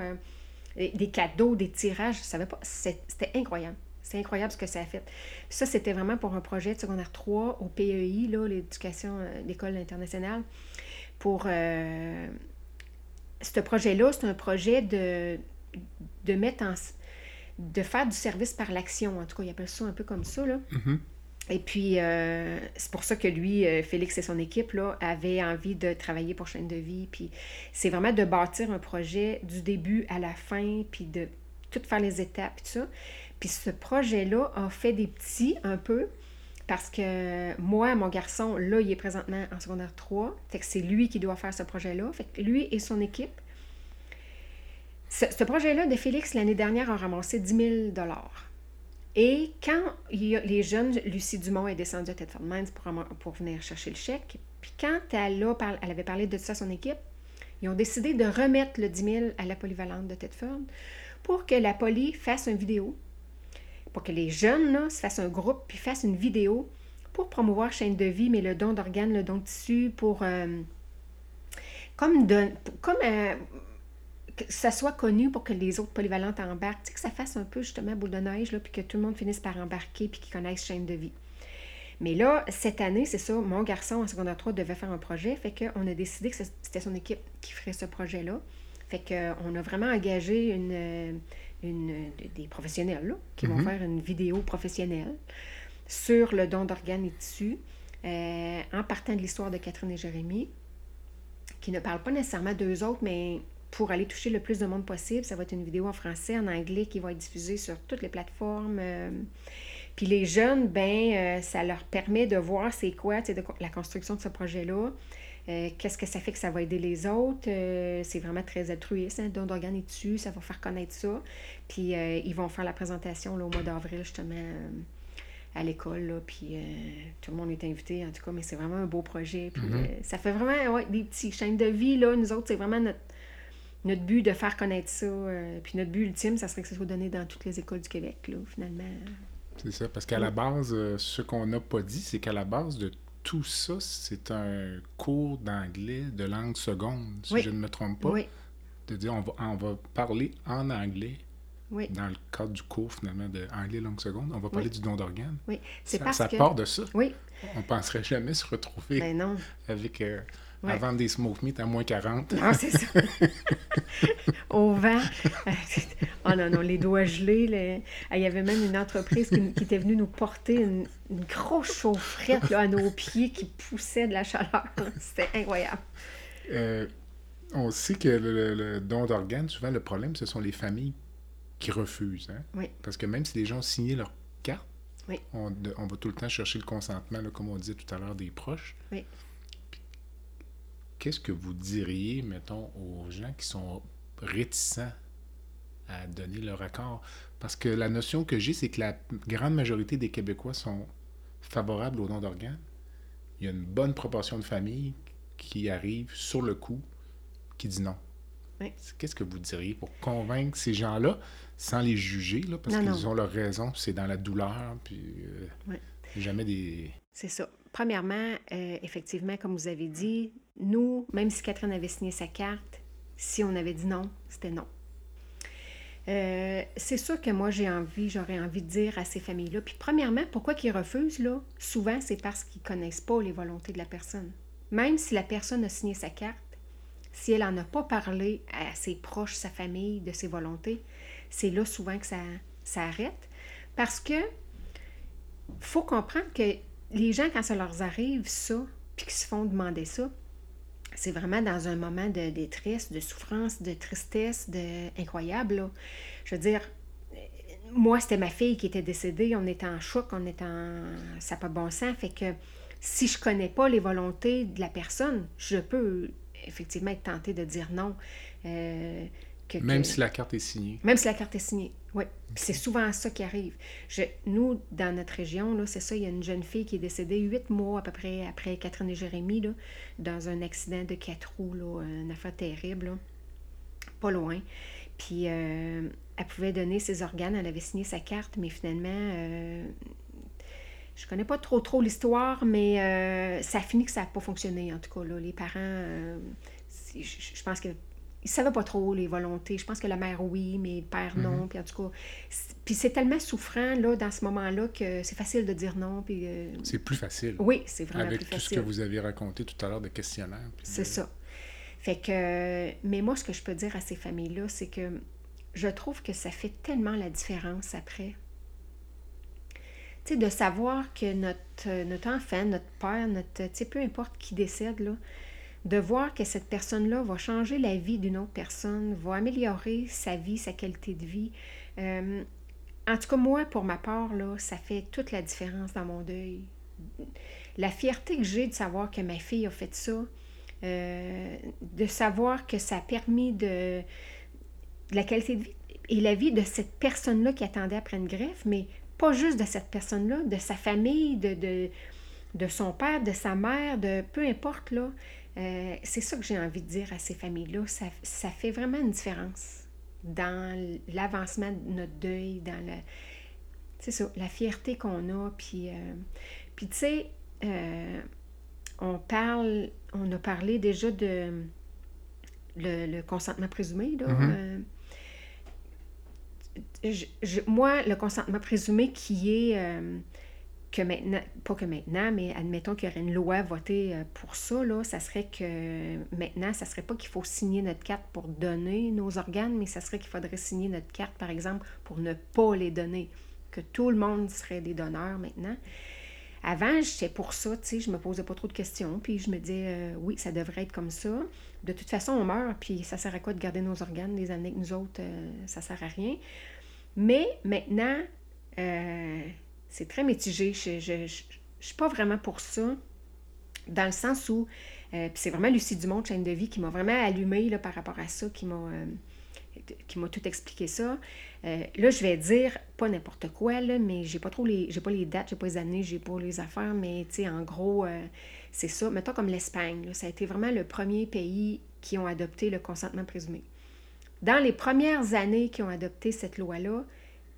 des cadeaux, des tirages, je savais pas. C'était incroyable. C'est incroyable ce que ça a fait. Ça, c'était vraiment pour un projet de secondaire 3 au PEI, l'éducation, l'école internationale. Pour euh, ce projet-là, c'est un projet de, de mettre en de faire du service par l'action. En tout cas, il appelle ça un peu comme ça. Là. Mhm. Et puis, euh, c'est pour ça que lui, euh, Félix et son équipe, là, avaient envie de travailler pour Chaîne de vie. Puis, c'est vraiment de bâtir un projet du début à la fin, puis de tout faire les étapes, tout ça. Puis, ce projet-là a fait des petits un peu, parce que moi, mon garçon, là, il est présentement en secondaire 3. Fait que c'est lui qui doit faire ce projet-là. Fait lui et son équipe. Ce, projet-là de Félix, l'année dernière, a ramassé 10 000 et quand les jeunes, Lucie Dumont est descendue à Thetford Mines pour, venir chercher le chèque, puis quand elle, avait parlé de ça à son équipe, ils ont décidé de remettre le 10 000 à la polyvalente de Thetford pour que la poly fasse une vidéo, pour que les jeunes se fassent un groupe puis fassent une vidéo pour promouvoir chaîne de vie, mais le don d'organes, le don de tissu, pour... euh, comme comme euh, que ça soit connu pour que les autres polyvalentes embarquent, tu sais, que ça fasse un peu justement boule de neige, là, puis que tout le monde finisse par embarquer, puis qu'ils connaissent chaîne de vie. Mais là, cette année, c'est ça, mon garçon en secondaire 3 devait faire un projet, fait qu'on a décidé que c'était son équipe qui ferait ce projet-là. Fait qu'on a vraiment engagé une, une, des professionnels là, qui vont Mhm. faire une vidéo professionnelle sur le don d'organes et tissus, euh, en partant de l'histoire de Catherine et Jérémie, qui ne parle pas nécessairement d'eux autres, mais pour aller toucher le plus de monde possible. Ça va être une vidéo en français, en anglais, qui va être diffusée sur toutes les plateformes. euh. Puis les jeunes, ben, euh, ça leur permet de voir c'est quoi, de la construction de ce projet-là. Euh, Qu'est-ce que ça fait que ça va aider les autres? Euh, c'est vraiment très altruiste, hein, don d'organes et dessus, ça va faire connaître ça. Puis euh, ils vont faire la présentation là, au mois d'avril, justement, à l'école, puis tout le monde est invité, en tout cas, mais c'est vraiment un beau projet. Puis Mhm. euh, ça fait vraiment ouais, des petits chaînes de vie, là. Nous autres, c'est vraiment notre, notre but de faire connaître ça. puis notre but ultime, ça serait que ça soit donné dans toutes les écoles du Québec, là, finalement. C'est ça, parce qu'à la base, ce qu'on n'a pas dit, c'est qu'à la base de tout ça, c'est un cours d'anglais de langue seconde, si Oui. je ne me trompe pas. Oui, De dire, on va, on va parler en anglais oui, dans le cadre du cours, finalement, de anglais langue seconde. On va parler du don d'organes. oui. C'est Ça, parce ça que... part de ça. Oui, On penserait jamais se retrouver ben non. avec... euh, Ouais. à vendre des smoke meat à moins 40. Non, c'est ça. Au vent. oh non, non, les doigts gelés. Ah, Il y avait même une entreprise qui, qui était venue nous porter une, une grosse chaufferette là, à nos pieds qui poussait de la chaleur. C'était incroyable. Euh, on sait que le, don d'organes, souvent, le problème, ce sont les familles qui refusent. hein. Oui. Parce que même si les gens ont signé leur carte, Oui. on, va tout le temps chercher le consentement, là, comme on disait tout à l'heure, des proches. Oui. Qu'est-ce que vous diriez, mettons, aux gens qui sont réticents à donner leur accord? Parce que la notion que j'ai, c'est que la grande majorité des Québécois sont favorables au don d'organes. Il y a une bonne proportion de familles qui arrivent sur le coup, qui dit non. Oui. Qu'est-ce que vous diriez pour convaincre ces gens-là, sans les juger, là, parce qu'ils ont leur raison, c'est dans la douleur, puis euh, Oui. jamais des... C'est ça. Premièrement, euh, effectivement, comme vous avez dit, nous, même si Catherine avait signé sa carte, si on avait dit non, c'était non. Euh, c'est sûr que moi, j'ai envie, j'aurais envie de dire à ces familles-là. Puis, premièrement, pourquoi qu'ils refusent, là? Souvent, c'est parce qu'ils connaissent pas les volontés de la personne. Même si la personne a signé sa carte, si elle n'en a pas parlé à ses proches, sa famille, de ses volontés, c'est là souvent que ça, ça arrête. Parce que faut comprendre que les gens, quand ça leur arrive, ça, puis qu'ils se font demander ça, c'est vraiment dans un moment de détresse, de souffrance, de tristesse, de incroyable. là. Je veux dire, euh, moi, c'était ma fille qui était décédée, on était en choc, on était en... Ça n'a pas de bon sens, fait que si je connais pas les volontés de la personne, je peux effectivement être tentée de dire non. euh, que- Même que- si la carte est signée. même si la carte est signée, oui. C'est souvent ça qui arrive. Nous, dans notre région, c'est ça, il y a une jeune fille qui est décédée huit mois à peu près après Catherine et Jérémie, là, dans un accident de quatre roues, là, une affaire terrible, pas loin. Puis euh, elle pouvait donner ses organes, elle avait signé sa carte, mais finalement, euh, je connais pas trop trop l'histoire, mais euh, ça a fini que ça n'a pas fonctionné, en tout cas. Les parents, je, pense que ils savaient pas trop les volontés. Je pense que la mère, oui, mais le père, non. Puis en tout cas, c'est- puis c'est tellement souffrant, là, dans ce moment-là, que c'est facile de dire non. Puis, euh, C'est plus facile. oui, c'est vraiment Avec plus tout ce facile. que vous avez raconté tout à l'heure de questionnaire. C'est de- ça. Fait que, mais moi, ce que je peux dire à ces familles-là, c'est que je trouve que ça fait tellement la différence après. Tu sais, de savoir que notre, notre enfant, notre père, notre, tu sais, peu importe qui décède, là, de voir que cette personne-là va changer la vie d'une autre personne, va améliorer sa vie, sa qualité de vie. Euh, en tout cas, moi, pour ma part, là, ça fait toute la différence dans mon deuil. La fierté que j'ai de savoir que ma fille a fait ça, euh, de savoir que ça a permis de, la qualité de vie et la vie de cette personne-là qui attendait après une greffe, mais pas juste de cette personne-là, de sa famille, de, de, de son père, de sa mère, de peu importe, là. Euh, c'est ça que j'ai envie de dire à ces familles-là. Ça, ça fait vraiment une différence dans l'avancement de notre deuil, dans le... C'est ça, la fierté qu'on a, puis... euh, puis tu sais, euh, on parle, on a parlé déjà de le, le consentement présumé, là. Je- je- moi, le consentement présumé qui est que maintenant, pas que maintenant, mais admettons qu'il y aurait une loi votée euh, pour ça, là, ça serait que maintenant, ça serait pas qu'il faut signer notre carte pour donner nos organes, mais ça serait qu'il faudrait signer notre carte, par exemple, pour ne pas les donner. Que tout le monde serait des donneurs maintenant. Avant, j'étais pour ça, tu sais, je me posais pas trop de questions, puis je me disais, euh, oui, ça devrait être comme ça. De toute façon, on meurt, puis ça sert à quoi de garder nos organes des années que nous autres, euh, ça sert à rien. Mais maintenant, euh, c'est très mitigé. Je, je suis pas vraiment pour ça, dans le sens où, euh, c'est vraiment Lucie Dumont, chaîne de vie, qui m'a vraiment allumée là, par rapport à ça, qui m'a... euh, tout expliqué ça. Euh, là, je vais dire pas n'importe quoi, mais j'ai pas trop les. J'ai pas les dates, j'ai pas les années, j'ai pas les affaires, mais tu sais, en gros, c'est ça. Mettons comme l'Espagne, ça a été vraiment le premier pays qui ont adopté le consentement présumé. Dans les premières années qui ont adopté cette loi-là,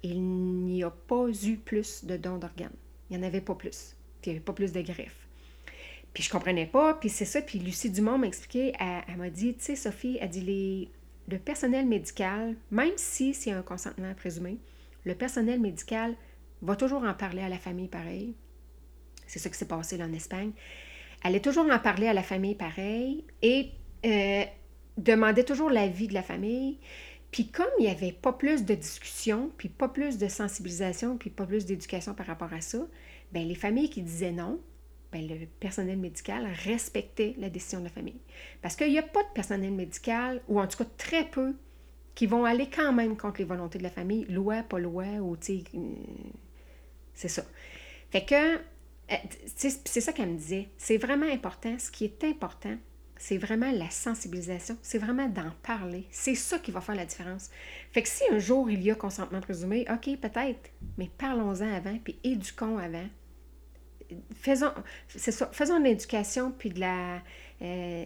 il n'y a pas eu plus de dons d'organes. Il n'y en avait pas plus. Il n'y avait pas plus de greffes. Puis je comprenais pas, puis c'est ça. Puis Lucie Dumont m'a expliqué, elle, m'a dit, tu sais, Sophie, elle dit, le personnel médical, même si c'est un consentement présumé, le personnel médical va toujours en parler à la famille pareil. C'est ça qui s'est passé là en Espagne. Elle est toujours en parler à la famille pareil et euh, demandait toujours l'avis de la famille. Puis comme il n'y avait pas plus de discussion, puis pas plus de sensibilisation, puis pas plus d'éducation par rapport à ça, ben les familles qui disaient non, ben le personnel médical respectait la décision de la famille. Parce qu'il n'y a pas de personnel médical, ou en tout cas très peu, qui vont aller quand même contre les volontés de la famille, loi, pas loi, ou tu sais, euh, c'est ça. Fait que, euh, c'est ça qu'elle me disait. C'est vraiment important. Ce qui est important, c'est vraiment la sensibilisation, c'est vraiment d'en parler. C'est ça qui va faire la différence. Fait que si un jour il y a consentement présumé, OK, peut-être, mais parlons-en avant, puis éduquons avant. Faisons, c'est de l'éducation, puis de la, euh,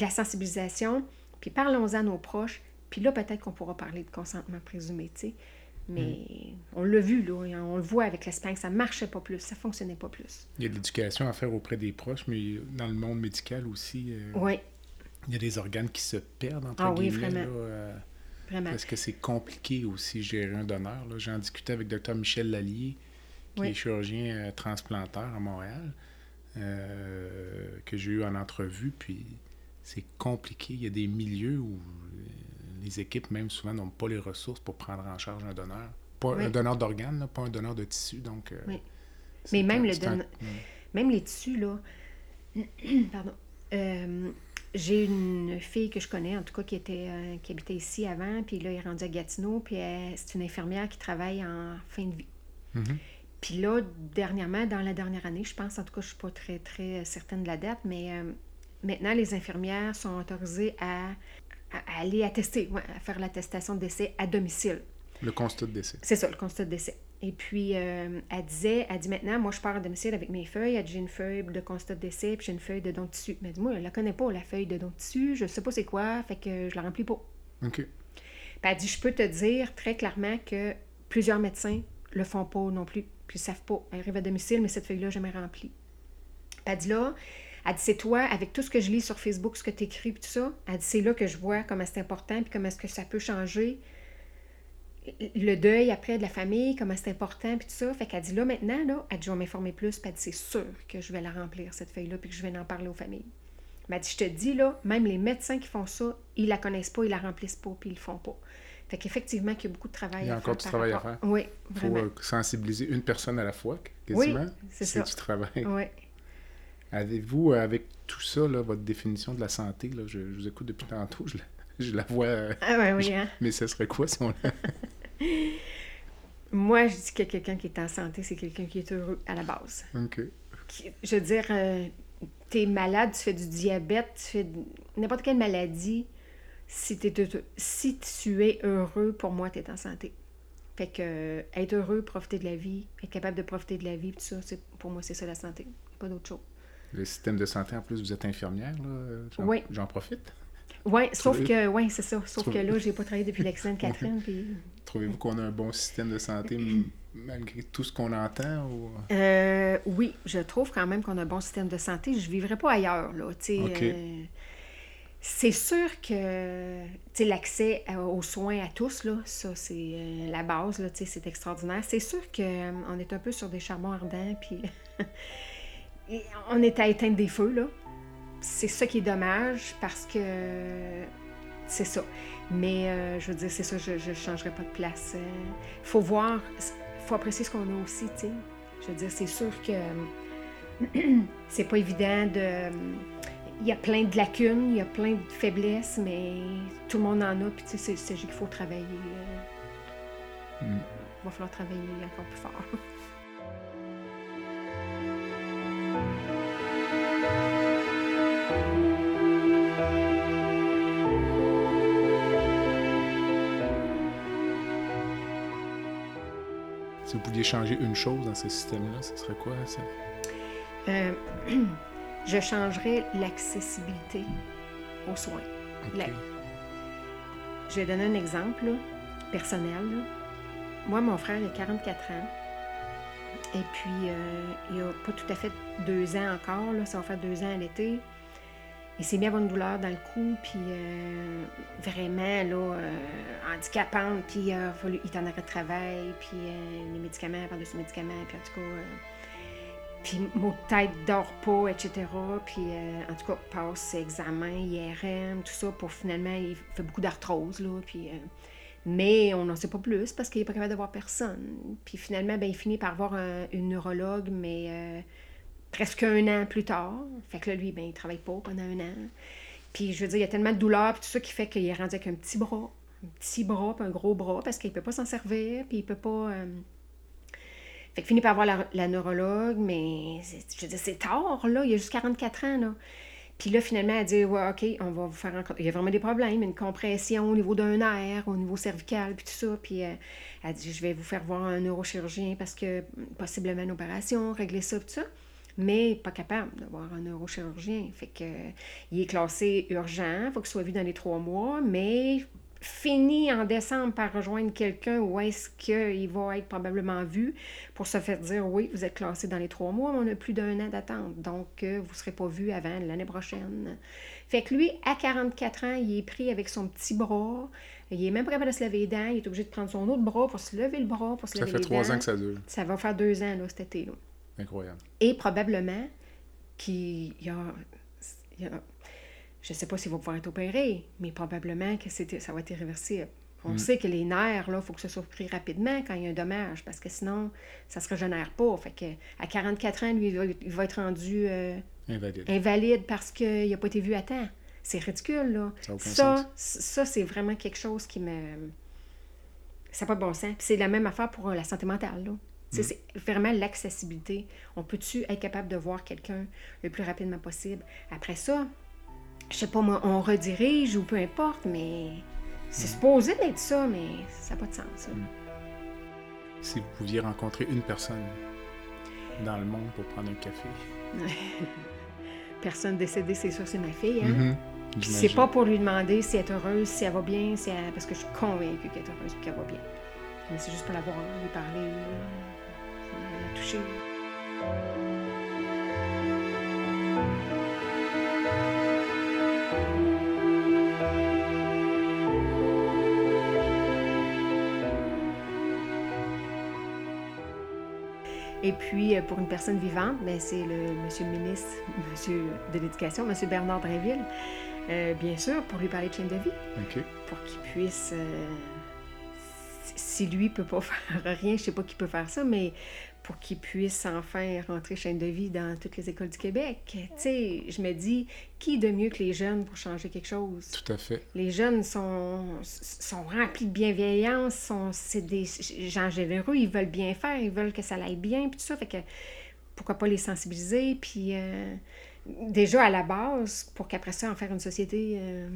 la sensibilisation, puis parlons-en à nos proches, puis là, peut-être qu'on pourra parler de consentement présumé, tu sais. Mais on l'a vu, là, on le voit avec l'Espagne, ça marchait pas plus, ça fonctionnait pas plus. Il y a de l'éducation à faire auprès des proches, mais dans le monde médical aussi, euh, Oui, il y a des organes qui se perdent, entre Ah oui, guillemets. vraiment. là, euh, vraiment. parce que c'est compliqué aussi gérer un donneur. J'en discutais avec Dr Michel Lallier, qui Oui. est chirurgien euh, transplanteur à Montréal, euh, que j'ai eu en entrevue, puis c'est compliqué. Il y a des milieux où les équipes, même souvent, n'ont pas les ressources pour prendre en charge un donneur. Pas Oui. un donneur d'organes, pas un donneur de tissu. Donc, euh, Oui. Mais même le un- donne- Même les tissus, là. Pardon. Euh, j'ai une fille que je connais, en tout cas, qui, était, euh, qui habitait ici avant, puis là, elle est rendue à Gatineau, puis c'est une infirmière qui travaille en fin de vie. Mhm. Puis là, dernièrement, dans la dernière année, je pense, en tout cas, je ne suis pas très, très certaine de la date, mais euh, maintenant, les infirmières sont autorisées à, à- aller attester, ouais, à faire l'attestation de décès à domicile. Le constat de décès. C'est ça, le constat de décès. Et puis, euh, elle disait, elle dit maintenant, moi, je pars à domicile avec mes feuilles. Elle dit, j'ai une feuille de constat de décès, puis j'ai une feuille de don de tissu. Mais elle dit, moi, elle la connais pas, la feuille de don de tissu. Je sais pas c'est quoi, fait que je la remplis pas. OK. Puis elle dit, je peux te dire très clairement que plusieurs médecins le font pas non plus, puis ils savent pas. Elle arrive à domicile, mais cette feuille-là, jamais remplie. Puis elle dit là, elle dit, c'est toi, avec tout ce que je lis sur Facebook, ce que tu écris, tout ça, elle dit, c'est là que je vois comment c'est important, puis comment est-ce que ça peut changer le deuil après de la famille, comment c'est important, puis tout ça. Fait qu'elle dit là, maintenant, là, elle dit, je vais m'informer plus, puis elle dit, c'est sûr que je vais la remplir, cette feuille-là, puis que je vais en parler aux familles. Mais elle dit, je te dis, là, même les médecins qui font ça, ils la connaissent pas, ils la remplissent pas, puis ils le font pas. Fait qu'effectivement, qu'il y a beaucoup de travail Il y a à encore faire. du travail à faire. Oui, Il faut vraiment. euh, sensibiliser une personne à la fois, Oui, quasiment. c'est ça. du travail. Oui. Avez-vous, euh, avec tout ça, là, votre définition de la santé, là, je, je vous écoute depuis tantôt, je la, je la vois, euh, Ah ouais, oui, hein? mais ce serait quoi si on la... Moi, je dis que quelqu'un qui est en santé, c'est quelqu'un qui est heureux à la base. OK. qui- je veux dire, euh, t'es malade, tu fais du diabète, tu fais de- n'importe quelle maladie, si, si tu es heureux, pour moi, tu es en santé. Fait que euh, être heureux, profiter de la vie, être capable de profiter de la vie, tout ça, c'est, pour moi, c'est ça la santé. Pas d'autre chose. Le système de santé, en plus, vous êtes infirmière, là. euh, J'en, Oui. J'en profite. Oui, sauf Trouvez- que, ouais, c'est ça. Sauf Trouvez- que là, j'ai pas travaillé depuis l'accident de Catherine, puis... Trouvez-vous qu'on a un bon système de santé malgré tout ce qu'on entend? Ou... Euh, oui, je trouve quand même qu'on a un bon système de santé. Je ne vivrais pas ailleurs, là. euh, c'est sûr que l'accès aux soins à tous, là, ça, c'est euh, la base, là, c'est extraordinaire. C'est sûr qu'on est un peu sur des charbons ardents, puis et on est à éteindre des feux, là. C'est ça qui est dommage, parce que c'est ça. Mais euh, je veux dire, c'est ça, je ne changerai pas de place. Il faut voir, il faut apprécier ce qu'on a aussi, tu sais. Je veux dire, c'est sûr que c'est pas évident de. Il y a plein de lacunes, il y a plein de faiblesses, mais tout le monde en a, puis tu sais, c'est- qu'il faut travailler. euh, Mm. Il va falloir travailler encore plus fort. Si vous pouviez changer une chose dans ce système-là, ce serait quoi ça? Euh, je changerais l'accessibilité aux soins. La- Je vais donner un exemple là, personnel. là. Moi, mon frère, il a 44 ans. Et puis, euh, il a pas tout à fait deux ans encore. Là, ça va faire deux ans à l'été. Il s'est mis à avoir une douleur dans le cou, puis euh, vraiment, là, euh, handicapante. Puis, il a fallu, il était en arrêt de travail, puis euh, les médicaments, par-dessus médicaments, puis en tout cas... euh, puis mot tête dort pas, etc. Puis euh, en tout cas, passe ses examens, IRM, tout ça, pour finalement, il fait beaucoup d'arthrose, là. Puis, euh, mais on n'en sait pas plus parce qu'il n'est pas capable de voir personne. Puis finalement, ben, il finit par voir un- une neurologue, mais euh, presque un an plus tard. Fait que là, lui, ben, il travaille pas pendant un an. Puis je veux dire, il y a tellement de douleur, puis tout ça qui fait qu'il est rendu avec un petit bras. Un petit bras, puis un gros bras, parce qu'il peut pas s'en servir, puis il peut pas... euh, fait qu'il finit par voir la, neurologue, mais je veux dire, c'est tard, là. Il a juste 44 ans, là. Puis là, finalement, elle dit Ouais, OK, on va vous faire encore. Il y a vraiment des problèmes, une compression au niveau d'un nerf, au niveau cervical, puis tout ça. Puis euh, elle dit Je vais vous faire voir un neurochirurgien parce que possiblement une opération, régler ça, tout ça. Mais pas capable d'avoir un neurochirurgien. Fait que euh, il est classé urgent, il faut qu'il soit vu dans les trois mois, mais fini en décembre par rejoindre quelqu'un où est-ce qu'il va être probablement vu pour se faire dire oui, vous êtes classé dans les trois mois, mais on a plus d'un an d'attente. Donc, euh, vous ne serez pas vu avant l'année prochaine. Fait que lui, à 44 ans, il est pris avec son petit bras. Il est même pas capable de se lever les dents. Il est obligé de prendre son autre bras pour se lever le bras, pour se Ça lever fait les trois dents. ans que ça dure. Ça va faire deux ans là, cet été. là. Incroyable. Et probablement qu'il y a, il y a- Je ne sais pas s'il va pouvoir être opéré, mais probablement que ça va être irréversible. On sait que les nerfs, il faut que ce soit pris rapidement quand il y a un dommage, parce que sinon, ça ne se régénère pas. Fait que à 44 ans, lui, il va, il va être rendu euh, Invalide. invalide parce qu'il n'a pas été vu à temps. C'est ridicule, là. Ça Ça, ça c'est vraiment quelque chose qui me... Ça n'a pas de bon sens. Puis c'est la même affaire pour euh, la santé mentale, là. Mm. C'est vraiment l'accessibilité. On peut-tu être capable de voir quelqu'un le plus rapidement possible? Après ça, je sais pas moi, on redirige ou peu importe, mais c'est Mm. supposé d'être ça, mais ça n'a pas de sens. ça. Si vous pouviez rencontrer une personne dans le monde pour prendre un café. Personne décédée, c'est sûr, c'est ma fille. Hein? Mhm. J'imagine. c'est pas pour lui demander si elle est heureuse, si elle va bien, si elle- parce que je suis convaincue qu'elle est heureuse et qu'elle va bien. Mais c'est juste pour la voir, lui parler, Et puis, euh, pour une personne vivante, ben, c'est le monsieur le ministre, monsieur de l'Éducation, monsieur Bernard Drinville, euh, bien sûr, pour lui parler de chaîne de vie, pour qu'il puisse, euh, si lui peut pas faire rien, je sais pas qui peut faire ça, mais pour qu'il puisse enfin rentrer chaîne de vie dans toutes les écoles du Québec. Tu sais, je me dis, qui de mieux que les jeunes pour changer quelque chose? Tout à fait. Les jeunes sont, sont remplis de bienveillance, sont, c'est des gens généreux, ils veulent bien faire, ils veulent que ça aille bien, puis tout ça. Fait que pourquoi pas les sensibiliser, puis euh, déjà à la base, pour qu'après ça, en faire une société. euh,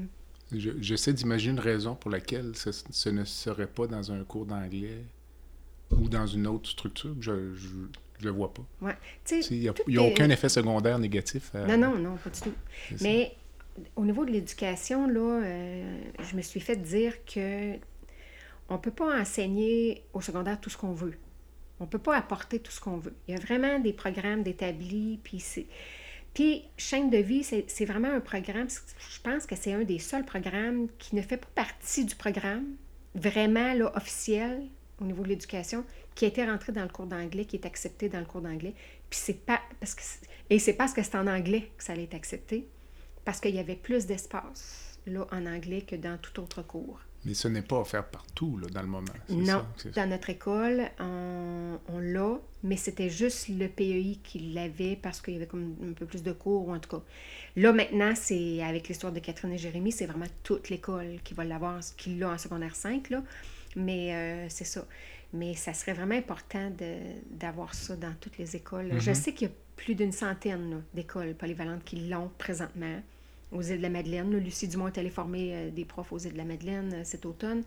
Je- J'essaie d'imaginer une raison pour laquelle ce, ce ne serait pas dans un cours d'anglais ou dans une autre structure. Je ne le vois pas. ouais. Il n'y a, aucun effet secondaire négatif. à- Non, non, non, pas du tout. Mais au niveau de l'éducation, là, euh, je me suis fait dire que on peut pas enseigner au secondaire tout ce qu'on veut. On peut pas apporter tout ce qu'on veut. Il y a vraiment des programmes d'établis, puis c'est... Puis, Chaîne de vie, c'est vraiment un programme, je pense que c'est un des seuls programmes qui ne fait pas partie du programme, vraiment là, officiel au niveau de l'éducation, qui a été rentré dans le cours d'anglais, qui est accepté dans le cours d'anglais. Puis c'est pas parce que et c'est parce que c'est en anglais que ça allait être accepté, parce qu'il y avait plus d'espace là en anglais que dans tout autre cours. Mais ce n'est pas offert partout là, dans le moment. Non, ça, dans notre école, on, on l'a, mais c'était juste le PEI qui l'avait parce qu'il y avait comme un peu plus de cours, ou en tout cas. Là, maintenant, c'est avec l'histoire de Catherine et Jérémy, c'est vraiment toute l'école qui va l'avoir, qui l'a en secondaire 5, là. Mais euh, c'est ça. Mais ça serait vraiment important d'avoir ça dans toutes les écoles. Je sais qu'il y a plus d'une centaine d'écoles polyvalentes qui l'ont présentement aux îles de la Madeleine. Lucie Dumont est allée former euh, des profs aux îles de la Madeleine euh, cet automne.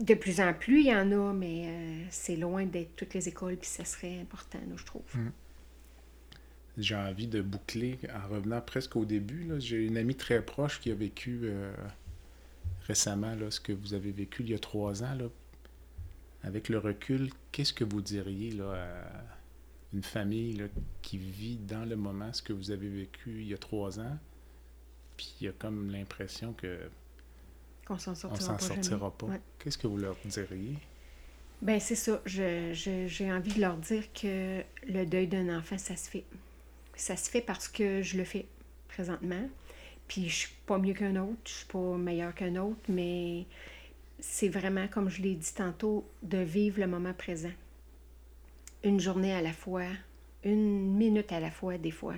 De plus en plus, il y en a, mais euh, c'est loin d'être toutes les écoles, puis ça serait important, je trouve. Mm. J'ai envie de boucler en revenant presque au début. J'ai une amie très proche qui a vécu récemment ce que vous avez vécu il y a trois ans. Avec le recul, qu'est-ce que vous diriez à une famille qui vit dans le moment ce que vous avez vécu il y a trois ans? Puis il y a comme l'impression que Qu'on s'en on s'en sortira pas. Ouais. Qu'est-ce que vous leur diriez? Ben c'est ça. Je- je- J'ai envie de leur dire que le deuil d'un enfant, ça se fait. Ça se fait parce que je le fais présentement. Puis je suis pas mieux qu'un autre, je suis pas meilleure qu'un autre, mais c'est vraiment, comme je l'ai dit tantôt, de vivre le moment présent. Une journée à la fois, une minute à la fois, des fois.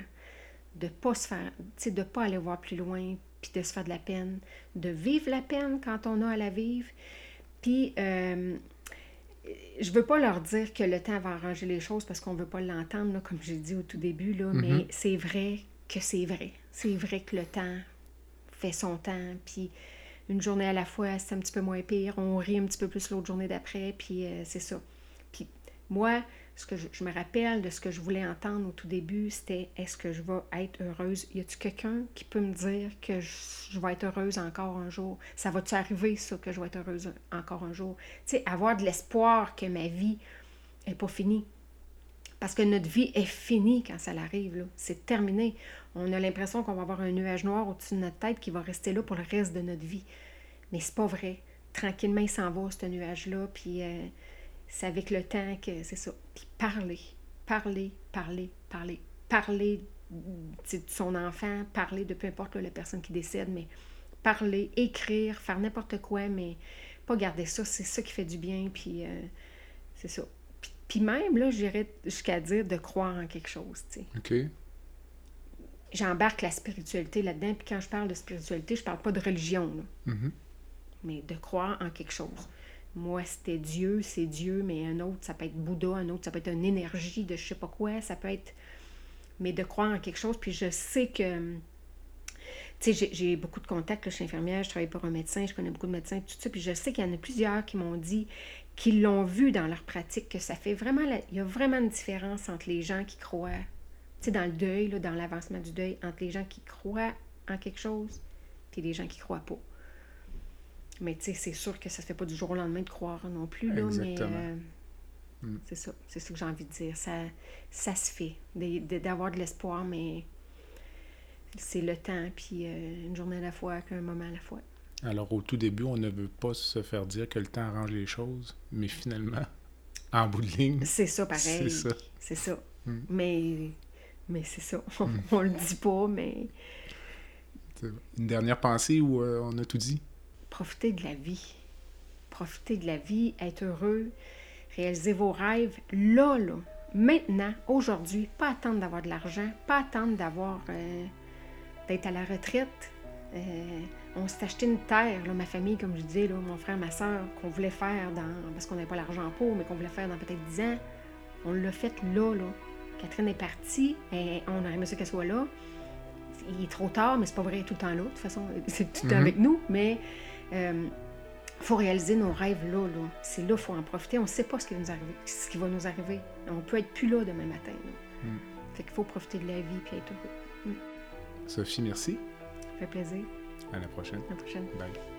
De pas se faire, de pas aller voir plus loin, puis de se faire de la peine. De vivre la peine quand on a à la vivre. Puis, euh, je veux pas leur dire que le temps va arranger les choses parce qu'on veut pas l'entendre, comme j'ai dit au tout début, là, mais c'est vrai que c'est vrai. C'est vrai que le temps fait son temps, puis une journée à la fois, c'est un petit peu moins pire. On rit un petit peu plus l'autre journée d'après, puis euh, c'est ça. Puis moi, ce que je, me rappelle de ce que je voulais entendre au tout début, c'était est-ce que je vais être heureuse? Y a-tu quelqu'un qui peut me dire que je, vais être heureuse encore un jour? Ça va-tu arriver, ça, que je vais être heureuse encore un jour? Tu sais, avoir de l'espoir que ma vie n'est pas finie. Parce que notre vie est finie quand ça arrive. là. C'est terminé. On a l'impression qu'on va avoir un nuage noir au-dessus de notre tête qui va rester là pour le reste de notre vie. Mais c'est pas vrai. Tranquillement, il s'en va, ce nuage-là. Puis euh, c'est avec le temps que c'est ça. Puis parler, parler, parler, parler, parler de son enfant, parler de peu importe là, la personne qui décède, mais parler, écrire, faire n'importe quoi, mais pas garder ça. C'est ça qui fait du bien. Puis euh, c'est ça. Puis, puis même, là, j'irais jusqu'à dire de croire en quelque chose, tu sais OK. j'embarque la spiritualité là-dedans. Puis quand je parle de spiritualité, je parle pas de religion, là, Mhm. mais de croire en quelque chose. Moi, c'était Dieu, c'est Dieu, mais un autre, ça peut être Bouddha, un autre, ça peut être une énergie de je sais pas quoi, ça peut être. Mais de croire en quelque chose. Puis je sais que. Tu sais, j'ai- beaucoup de contacts, je suis infirmière, je travaille pour un médecin, je connais beaucoup de médecins, tout ça. Puis je sais qu'il y en a plusieurs qui m'ont dit qu'ils l'ont vu dans leur pratique, que ça fait vraiment. Il y a vraiment une différence entre les gens qui croient tu sais, dans le deuil, dans l'avancement du deuil, entre les gens qui croient en quelque chose et les gens qui croient pas. Mais tu sais, c'est sûr que ça se fait pas du jour au lendemain de croire non plus, là, Exactement. mais euh, Mm. c'est ça, c'est ça que j'ai envie de dire. Ça, ça se fait, de- de- d'avoir de l'espoir, mais c'est le temps, puis euh, une journée à la fois, qu'un moment à la fois. Alors, au tout début, on ne veut pas se faire dire que le temps arrange les choses, mais finalement, en bout de ligne, C'est ça, pareil. C'est ça. C'est ça. Mm. Mais, mais c'est ça. On, le dit pas, mais une dernière pensée où euh, on a tout dit? Profitez de la vie. Profitez de la vie, être heureux, réaliser vos rêves là, là, maintenant, aujourd'hui. Pas attendre d'avoir de l'argent, pas attendre d'avoir euh, d'être à la retraite. Euh, on s'est acheté une terre, là, ma famille, comme je disais, là, mon frère, ma soeur, qu'on voulait faire dans. parce qu'on n'avait pas l'argent pour, mais qu'on voulait faire dans peut-être 10 ans. On l'a fait là, là. Catherine est partie, et on aurait aimé ça qu'elle soit là. Il est trop tard, mais c'est pas vrai tout le temps là. De toute façon, c'est tout le temps Mhm. avec nous, mais il faut réaliser nos rêves là. là. C'est là, il faut en profiter. On ne sait pas ce qui, va nous arriver, ce qui va nous arriver. On peut être plus là demain matin. là. Mm. Fait qu'il faut profiter de la vie et être heureux. Sophie, merci. Ça fait plaisir. À la prochaine. À la prochaine. Bye.